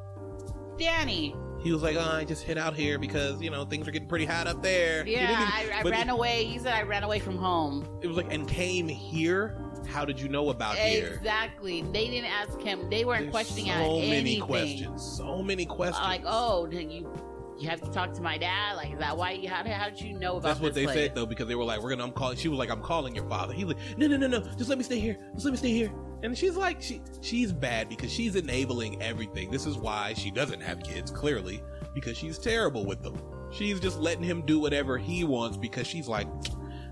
Danny." He was like, oh, I just hit out here because, you know, things are getting pretty hot up there. He Yeah, I, I ran away. He said I ran away from home. It was like, and came here? How did you know about here? Exactly. They didn't ask him. They weren't There's questioning so out many anything. questions. So many questions. Like, oh, did you you have to talk to my dad? Like, is that why? You, how, did- how did you know about That's what they place? said though, because they were like, "We're gonna." I'm calling. She was like, "I'm calling your father." He's like, "No, no, no, no. Just let me stay here. Just let me stay here." And she's like, "She, she's bad because she's enabling everything. This is why she doesn't have kids. Clearly, because she's terrible with them. She's just letting him do whatever he wants because she's like,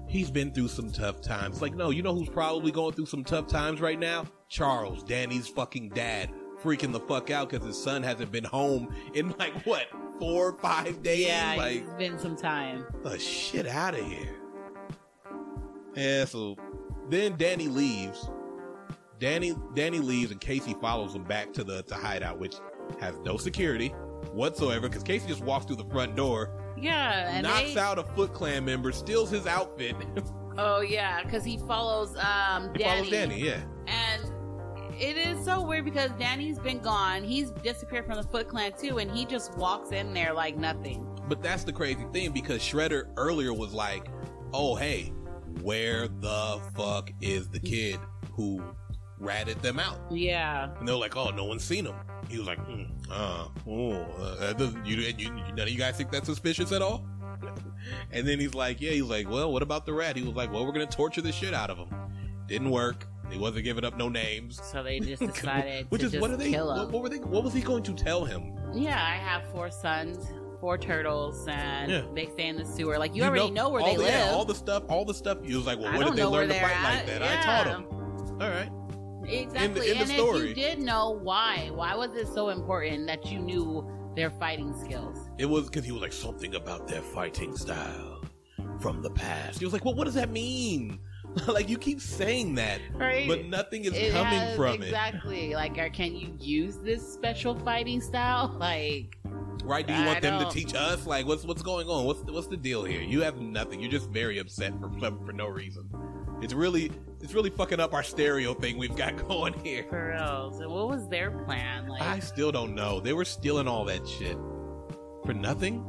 he's been through some tough times. Like, no, you know who's probably going through some tough times right now? Charles, Danny's fucking dad, freaking the fuck out because his son hasn't been home in like what four or five days. Yeah, like it's been some time. the shit out of here. Yeah, so then Danny leaves. Danny Danny leaves and Casey follows him back to the to hideout, which has no security whatsoever because Casey just walks through the front door, Yeah, and knocks they, out a Foot Clan member, steals his outfit, Oh yeah, because he follows um he Danny. follows Danny. Yeah, and it is so weird because Danny's been gone. He's disappeared from the Foot Clan too, and he just walks in there like nothing. but that's the crazy thing because Shredder earlier was like, "Oh hey, where the fuck is the kid who ratted them out?" Yeah, And they're like, "Oh, no one's seen him." He was like, mm, "Uh, oh, uh, that doesn't you, and you, none of you guys think that's suspicious at all?" And then he's like, "Yeah." He's like, "Well, what about the rat?" He was like, "Well, we're gonna torture the shit out of him." Didn't work. He wasn't giving up no names. so they just decided Which to is what are they? kill What, him. what were they? What was he going to tell him? Yeah, I have four sons. four turtles, and Yeah. they stay in the sewer. Like you, already know, where they the, live. yeah, all the stuff, all the stuff. You was like, well, I where did they learn to fight like at. that? I taught them. All right. Exactly. in the and story. if you did know why, why was it so important that you knew their fighting skills? It was because he was like something about their fighting style from the past. He was like, well, what does that mean? like you keep saying that, Right. but nothing is It coming has- from exactly. Like, or can you use this special fighting style? Like, right? Do you I want them to teach us? Like, what's what's going on? What's the, what's the deal here? You have nothing. You're just very upset for for no reason. It's really it's really fucking up our stereo thing we've got going here. for real. So, what was their plan? Like, I I, still don't know. They were stealing all that shit for nothing.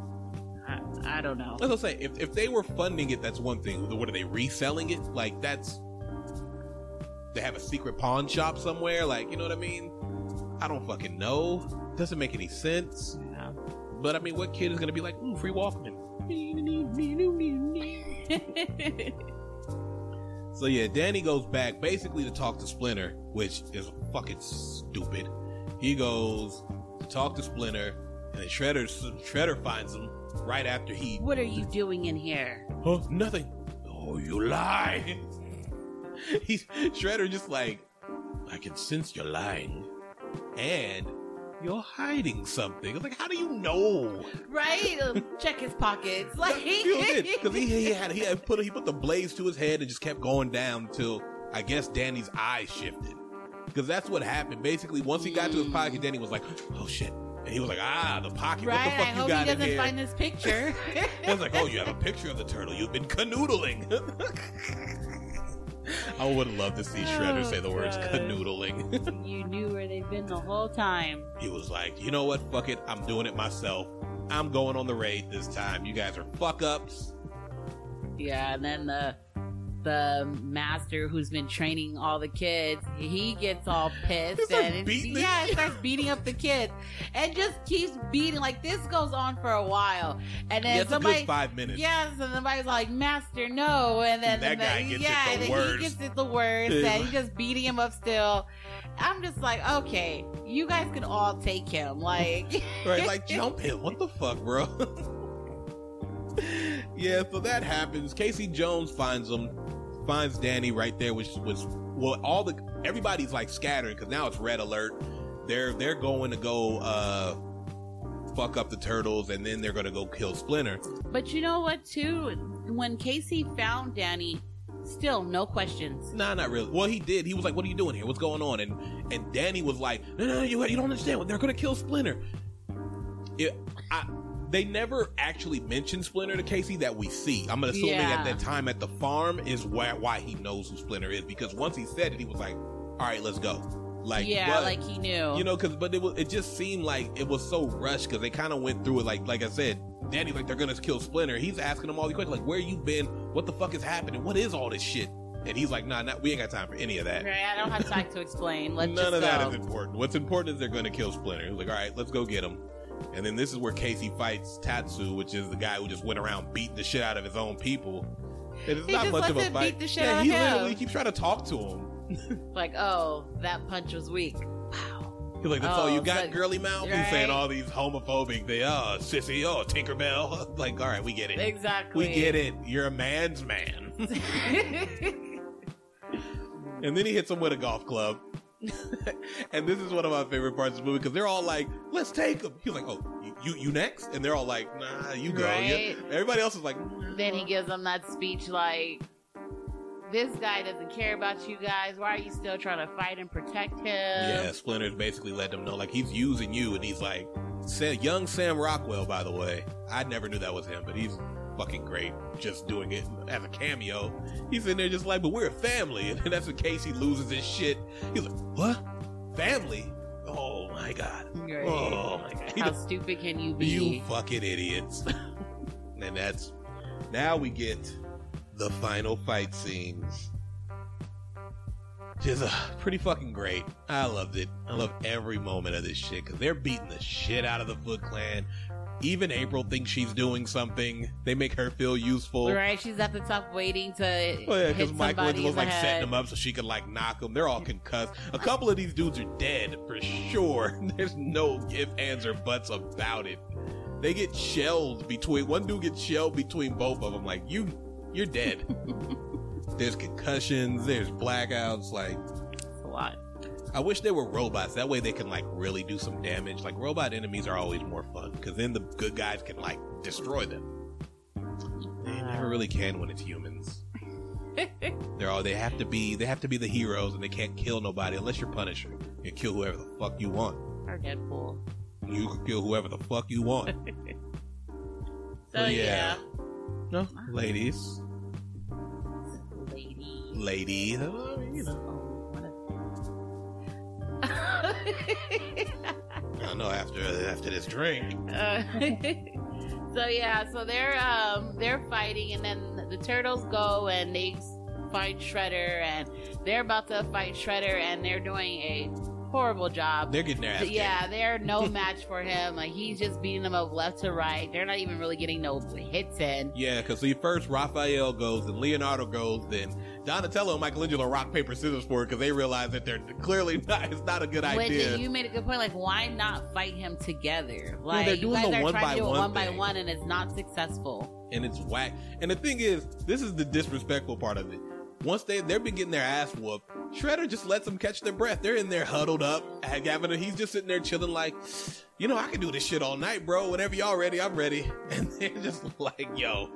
I, don't know. As I say, if, if they were funding it, that's one thing. What are they reselling it? Like that's they have a secret pawn shop somewhere. Like you know what I mean? I don't fucking know. Doesn't make any sense. Yeah. But I mean, what kid is gonna be like, ooh, free Walkman? So yeah, Danny goes back basically to talk to Splinter, which is fucking stupid. He goes to talk to Splinter, and then Shredder Shredder finds him right after he what are you doing in here? Huh? Nothing. Oh, you lie. He's Shredder just like, I can sense you're lying. And you're hiding something. It's like, how do you know? Right? Check his pockets. Like, Because he, he had he had put he put the blaze to his head and just kept going down until I guess Danny's eyes shifted. Because that's what happened. Basically, once he got to his pocket, Danny was like, "Oh shit!" And he was like, "Ah, the pocket. right? what the fuck I you hope got he in doesn't here?" find this picture. I was like, oh, you have a picture of the turtle. You've been canoodling. I would love to see Shredder say the words Oh, God. canoodling. you knew where they've been the whole time. he was like, you know what? Fuck it. I'm doing it myself. I'm going on the raid this time. You guys are fuck ups. Yeah, and then the the master who's been training all the kids, he gets all pissed and the- yeah, starts beating up the kids and just keeps beating. Like this goes on for a while, and then Yeah, somebody. five minutes. Yes, and somebody's like, "Master, no!" And then That and guy then- gets it yeah, the and worst. he gets it the worst, and he's just beating him up still. I'm just like, okay, you guys can all take him, like, Right, like jump him. What the fuck, bro? yeah, so that happens. Casey Jones finds him, finds Danny right there, which was well, all the everybody's like scattering because now it's red alert. They're they're going to go uh fuck up the turtles, and then they're gonna go kill Splinter. But you know what, too? When Casey found Danny, still no questions. Nah, not really. Well, he did. He was like, "What are you doing here? What's going on?" And and Danny was like, "No, no, no you, you don't understand. They're gonna kill Splinter." It, I, they never actually mentioned Splinter to Casey that we see. I'm assuming Yeah. at that time at the farm is why why he knows who Splinter is because once he said it, he was like, "All right, let's go." Like, yeah, but- like he knew. you know, because but it was it just seemed like it was so rushed because they kind of went through it like like I said. Danny's like they're gonna kill Splinter. He's asking him all these questions like, "Where you been? What the fuck is happening? What is all this shit?" And he's like, "Nah, nah we ain't got time for any of that. Right, I don't have time to explain. Let's None of that go. is important. What's important is they're gonna kill Splinter." He's like, "All right, let's go get him." And then this is where Casey fights Tatsu, which is the guy who just went around beating the shit out of his own people. And it's He not much of a fight. beat the shit yeah, he him. literally keeps trying to talk to him. Like, oh, that punch was weak. Wow. He's like, that's Oh, all you oh, got, like- girly mouth? He's saying all these homophobic things. Oh, sissy. Oh, Tinkerbell. like, all right, we get it. Exactly. We get it. You're a man's man. and then he hits him with a golf club. and this is one of my favorite parts of the movie because they're all like, let's take him. He's like, oh, you, you, next? And they're all like, nah, you go. Right. Yeah. Everybody else is like, nah. then he gives them that speech like, this guy doesn't care about you guys. Why are you still trying to fight and protect him? Yeah, Splinter's basically let them know, like, he's using you. And he's like, young Sam Rockwell, by the way. I never knew that was him, but he's fucking great just doing it as a cameo. He's in there just like, but we're a family. And that's in case he loses his shit. He's like, what? Family? Oh my God. Right. Oh my God. How stupid can you be? you fucking idiots. and that's, now we get the final fight scenes. Just uh, pretty fucking great. I loved it. I love every moment of this shit because they're beating the shit out of the Foot Clan. Even April thinks she's doing something. They make her feel useful. Right, she's at the top waiting to Oh yeah, because somebody Michelangelo's in the like setting them up so she could like knock them. They're all concussed. A couple of these dudes are dead for sure. There's no ifs, ands, or buts about it. they get shelled between one dude gets shelled between both of them. Like you, you're dead. there's concussions. There's blackouts. Like It's a lot. I wish they were robots. That way they can like really do some damage. Like robot enemies are always more fun because then the good guys can like destroy them. They never really can when it's humans. They're all they have to be. They have to be the heroes, and they can't kill nobody unless you're Punisher. You can kill whoever the fuck you want. Or Deadpool. You can kill whoever the fuck you want. So Yeah. yeah. no, ladies, Lady. ladies, uh, you know. I don't know after after this drink. Uh, so yeah, so they're um they're fighting, and then the turtles go and they find Shredder, and they're about to fight Shredder, and they're doing a horrible job. They're getting their ass kicked. yeah, they're no match for him. Like he's just beating them up left to right. They're not even really getting no hits in. Yeah, because see, first Raphael goes, then Leonardo goes, then Donatello and Michelangelo rock paper scissors for it because they realize that they're clearly not. It's not a good Which idea. you made a good point. Like, why not fight him together? Like, they're you doing guys the are one trying by to do it one one by one, and it's not successful. and it's whack. And the thing is, this is the disrespectful part of it. Once they they've been getting their ass whooped, Shredder just lets them catch their breath. They're in there huddled up, having a, he's just sitting there chilling, like, you know, I can do this shit all night, bro. Whenever y'all ready, I'm ready. And they're just like, yo.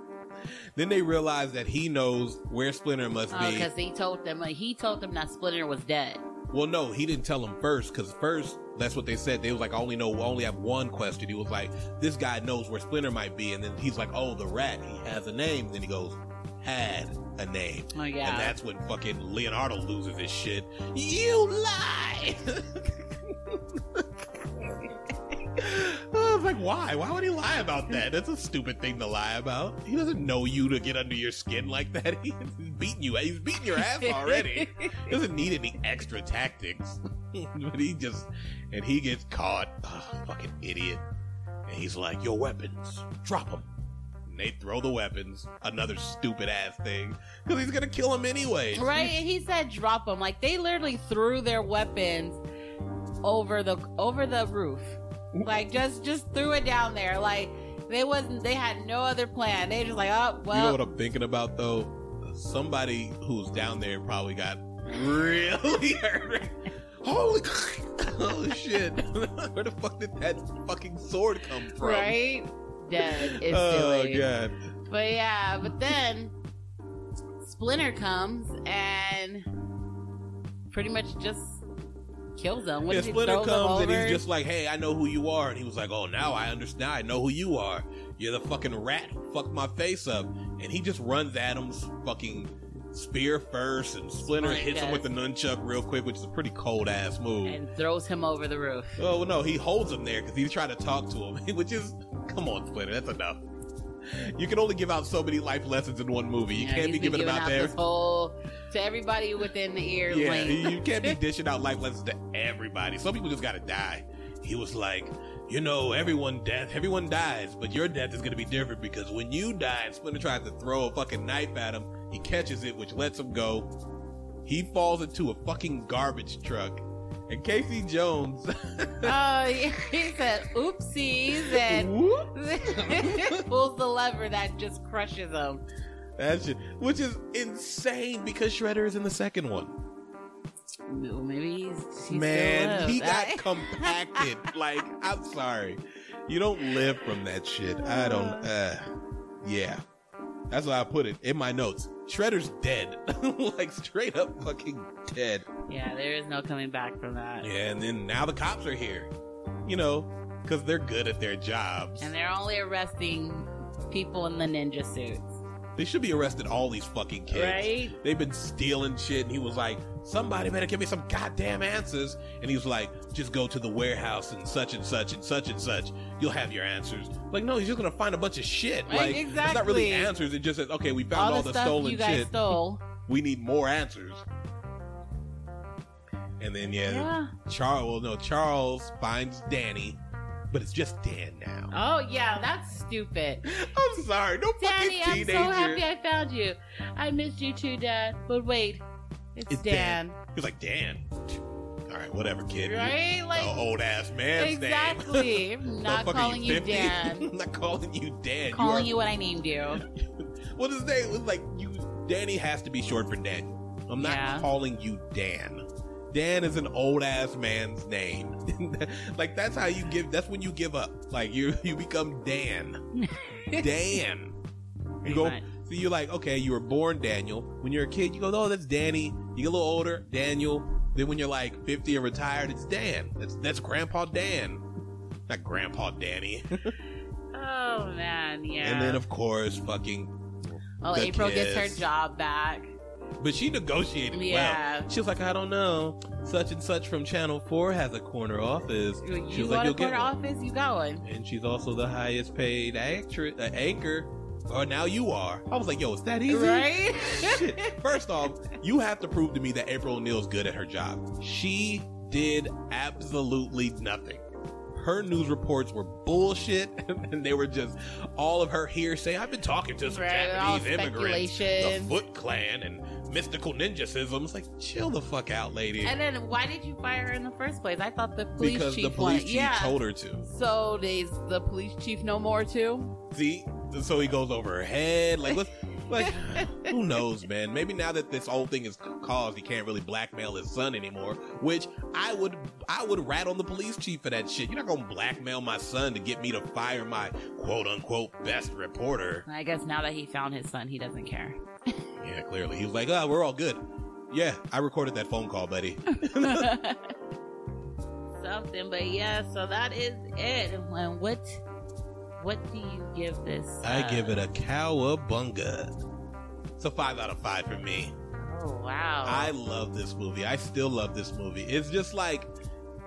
Then they realize that he knows where Splinter must Oh, be. because he told them. He told them that Splinter was dead. Well, no, he didn't tell them first because first that's what they said. They was like, I only know, I only have one question. He was like, this guy knows where Splinter might be, and then he's like, oh, the rat, he has a name. then he goes, had a name, Oh yeah. and that's when fucking Leonardo loses his shit. You lie. I was like, why? Why would he lie about that? That's a stupid thing to lie about. He doesn't know you to get under your skin like that. He's beating you. He's beating your ass already doesn't need any extra tactics. but he just, and he gets caught. Ugh, fucking idiot. And he's like, your weapons, drop them. And they throw the weapons. Another stupid ass thing. Because he's going to kill him anyway. right? And he said, "Drop them." Like they literally threw their weapons over the over the roof. Like just just threw it down there. Like they wasn't. They had no other plan. They just like, oh you know what I'm thinking about though? Somebody who's down there probably got really hurt. Holy, oh shit! Where the fuck did that fucking sword come from? right? Dead is Oh silly. god. But yeah, but then Splinter comes and pretty much just kills them. What Yeah, Splinter comes and he's just like, "Hey, I know who you are," and he was like, "Oh, now I understand. I know who you are. You're the fucking rat fucked my face up." And he just runs at him, fucking spear first, and Splinter Splinter hits him with the nunchuck real quick, which is a pretty cold ass move. and throws him over the roof. oh well, no, he holds him there because he's trying to talk to him, which is, come on, Splinter, that's enough. You can only give out so many life lessons in one movie. You can't he's be been giving them out there. this whole to everybody within the ear Yeah, lane. you can't be dishing out life lessons to everybody. Some people just gotta die. He was like, you know, everyone death, everyone dies, but your death is gonna be different because when you die, Splinter tries to throw a fucking knife at him, he catches it, which lets him go. He falls into a fucking garbage truck, and Casey Jones, Oh, yeah, he said oopsies and pulls the lever that just crushes him. that shit, which is insane because Shredder is in the second one. Maybe he's, he's Man, he got I- compacted. like, I'm sorry. You don't live from that shit. I don't, uh, yeah. That's why I put it in my notes. Shredder's dead. like, straight up fucking dead. Yeah, there is no coming back from that. Yeah, and then now the cops are here. You know, because they're good at their jobs. And they're only arresting people in the ninja suits. They should be arrested. all these fucking kids. Right? They've been stealing shit, and he was like, "Somebody better give me some goddamn answers." And he was like, "Just go to the warehouse and such and such and such and such. You'll have your answers." Like, no, he's just gonna find a bunch of shit. Right, Like, it's not really answers. It just says, "Okay, we found all, All the, the stolen shit. stole. We need more answers." And then yeah, Yeah. Charles. Well, no, Charles finds Danny, but it's just Dan now. Oh yeah, that's stupid. I'm sorry, no Danny, fucking I'm so happy I found you. I missed you too, Dad. But wait, it's, It's Dan. Dan. He was like, Dan. All right, whatever, kid. Right? Like old ass man's exactly. name. Not calling you 50? Dan. I'm not calling you Dan. calling you, you what I named you. What is his name? Like you. Danny has to be short for Daniel. I'm not Yeah. calling you Dan. Dan is an old ass man's name. like that's how you give. That's when you give up. Like you you become Dan. Dan. You go. much. So you're like, okay, you were born Daniel. When you're a kid, you go, oh, that's Danny. You get a little older, Daniel. Then when you're like 50 and retired, it's Dan. That's that's Grandpa Dan, not Grandpa Danny. Oh man, yeah. And then of course, fucking. oh, April gets her job back. But she negotiated Yeah. well. She was like, I don't know, such and such from Channel Four has a corner office. You, She was like, to you'll get one. office, you going? And she's also the highest paid actress, uh, anchor. Or now you are. I was like, yo, is that easy? Right? Shit. First off, you have to prove to me that April O'Neil's good at her job. She did absolutely nothing. Her news reports were bullshit, and they were just all of her hearsay. I've been talking to some Right, Japanese immigrants, the. Foot Clan, and mystical ninja sisms. Like, chill the fuck out, lady. and then why did you fire her in the first place? I thought the police because chief the police wanted- chief yeah. told her to. So is the police chief no more too? See, so he goes over her head. Like, let's, like, who knows, man? Maybe now that this whole thing is caused, he can't really blackmail his son anymore. Which I would, I would rat on the police chief for that shit. You're not gonna blackmail my son to get me to fire my quote unquote best reporter. I guess now that he found his son, he doesn't care. Yeah, clearly he was like, oh, we're all good. Yeah, I recorded that phone call, buddy. Something, but yeah. So that is it. And what, what do you give this? I uh, give it a cowabunga. It's a five out of five for me. Oh wow! I love this movie. I still love this movie. It's just like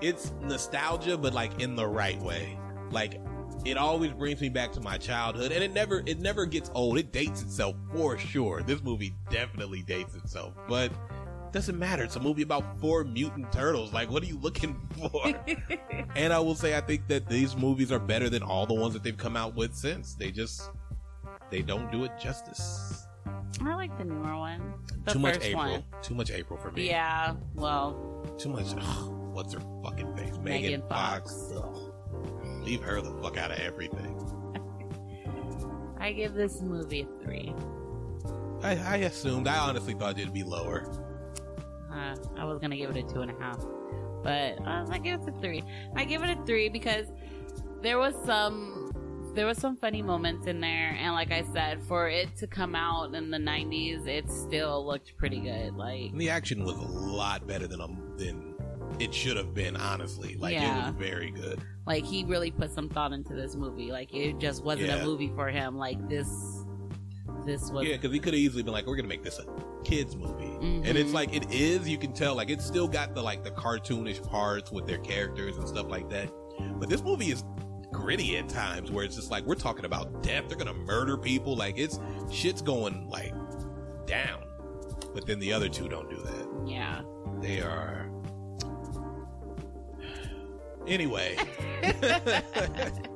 it's nostalgia, but like in the right way. Like it always brings me back to my childhood, and it never it never gets old. It dates itself for sure. This movie definitely dates itself, but doesn't matter. It's a movie about four mutant turtles. Like, what are you looking for? and I will say, I think that these movies are better than all the ones that they've come out with since. They just they don't do it justice. I like the newer one. The Too much April. one. Too much April for me. Yeah. Well, Too much. ugh, what's her fucking face? Megan Megan Fox. Fox. Leave her the fuck out of everything. I give this movie a three. I, I assumed. I honestly thought it'd be lower. Uh, I was gonna give it a two and a half, but um, I give it a three. I give it a three because there was some there was some funny moments in there, and like I said, for it to come out in the '90s, it still looked pretty good. Like And the action was a lot better than um, than it should have been. Honestly, like it was very good. like he really put some thought into this movie. Like it just wasn't Yeah. a movie for him. Like this, this was Yeah, because he could have easily been like, "We're gonna make this a kids movie," Mhm. and it's like it is. You can tell, like it's still got the like the cartoonish parts with their characters and stuff like that. But this movie is gritty at times, where it's just like we're talking about death. They're gonna murder people. Like it's shit's going like down. But then the other two don't do that. yeah. They are. Anyway.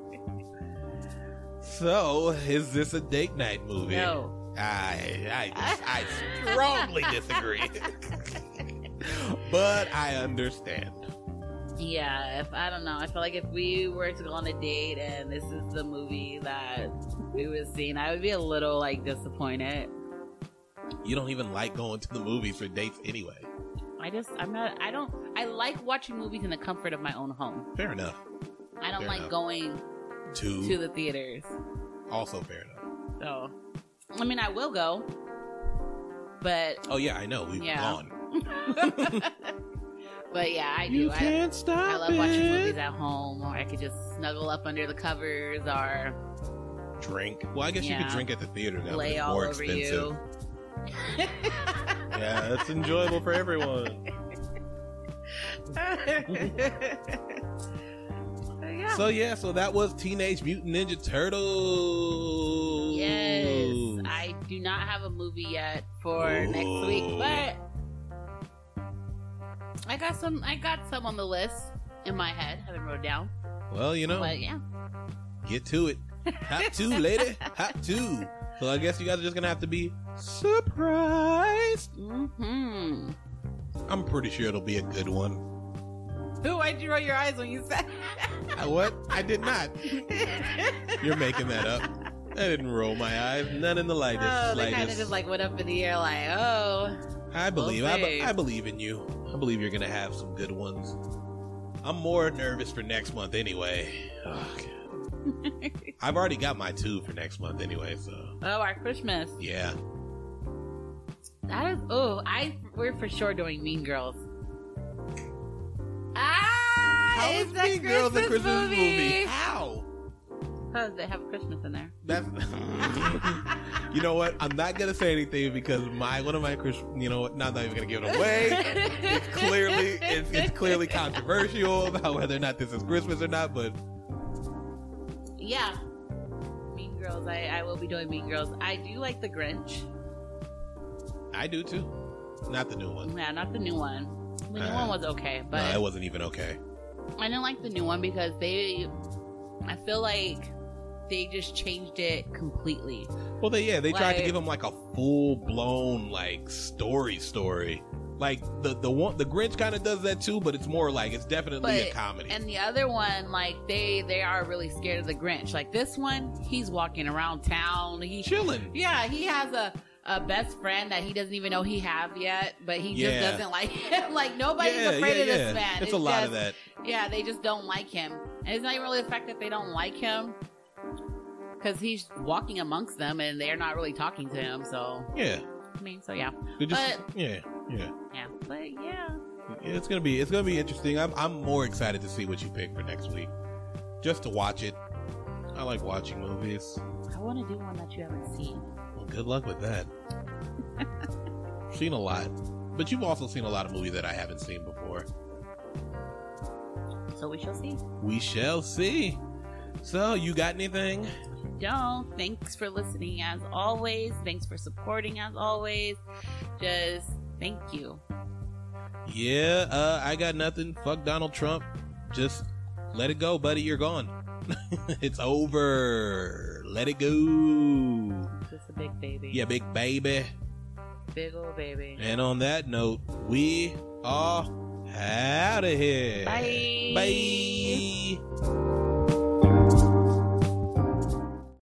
so, is this a date night movie? no. I I I strongly disagree. but I understand. Yeah, if I don't know, I feel like if we were to go on a date and this is the movie that we was seeing, I would be a little like disappointed. You don't even like going to the movies for dates anyway. I just, I'm not, I don't, I like watching movies in the comfort of my own home. Fair enough. I don't Fair like enough. going Two. to the theaters. Also fair enough. So, I mean, I will go, but, Oh yeah, I know. We've Yeah. gone. but yeah, I do. I, can't stop I love watching movies at home, or I could just snuggle up under the covers, or Drink. Well, I guess you could drink at the theater now. but lay all more over expensive. you. Yeah, it's enjoyable for everyone. yeah. So yeah, so that was Teenage Mutant Ninja Turtles. Yes, I do not have a movie yet for next week, but I got some. I got some on the list in my head. Haven't wrote down, well, you know, but yeah. get to it. Hot two, lady. Hot two. So I guess you guys are just gonna have to be surprised. Mm-hmm. I'm pretty sure it'll be a good one. Why'd you roll your eyes when you said? I, what? I did not. You're making that up. I didn't roll my eyes. None in the lightest. Oh, they kind of just like went up in the air, like, oh. I believe. I, be- I believe in you. I believe you're gonna have some good ones. I'm more nervous for next month anyway. Oh, God. I've already got my two for next month anyway. So Oh, our Christmas. yeah. That is. Oh, I. We're for sure doing Mean Girls. Ah, How it's is a Mean Girls a Christmas Christmas movie? movie. How? Because they have Christmas in there. That's. you know what? I'm not gonna say anything because my one of my Chris. You know what? Not not even gonna give it away. it's clearly it's, it's clearly controversial about whether or not this is Christmas or not. But Yeah. Mean Girls. I, I will be doing Mean Girls. I do like The Grinch. I do too. Not the new one. Yeah, not the new one. The new Uh, one was okay, No, but it wasn't even okay. I didn't like the new one because they. I feel like they just changed it completely. Well, they yeah, they tried to give him like a full blown like story story. Like the the one the Grinch kind of does that too, but it's more like it's definitely a comedy. And the other one, like they they are really scared of the Grinch. Like this one, he's walking around town. He Chilling. yeah, he has a a best friend that he doesn't even know he have yet, but he just doesn't like him. like nobody's yeah, afraid yeah, of this man. It's, a lot just, of that. Yeah, they just don't like him. And it's not even really the fact that they don't like him. Because he's walking amongst them and they're not really talking to him. So, Yeah. I mean, so yeah. Just But- yeah, yeah. Yeah. But yeah. Yeah, It's gonna be it's gonna be interesting. I'm I'm more excited to see what you pick for next week, just to watch it. I like watching movies. I want to do one that you haven't seen. Good luck with that. seen a lot, but you've also seen a lot of movies that I haven't seen before. So we shall see. We shall see. So, you got anything? don't. Thanks for listening as always. Thanks for supporting as always. Just thank you. Yeah, uh, I got nothing. Fuck Donald Trump. Just let it go, buddy. You're gone. it's over. Let it go. Big baby. Yeah, big baby. Big old baby. And on that note, we are out of here. Bye. Bye.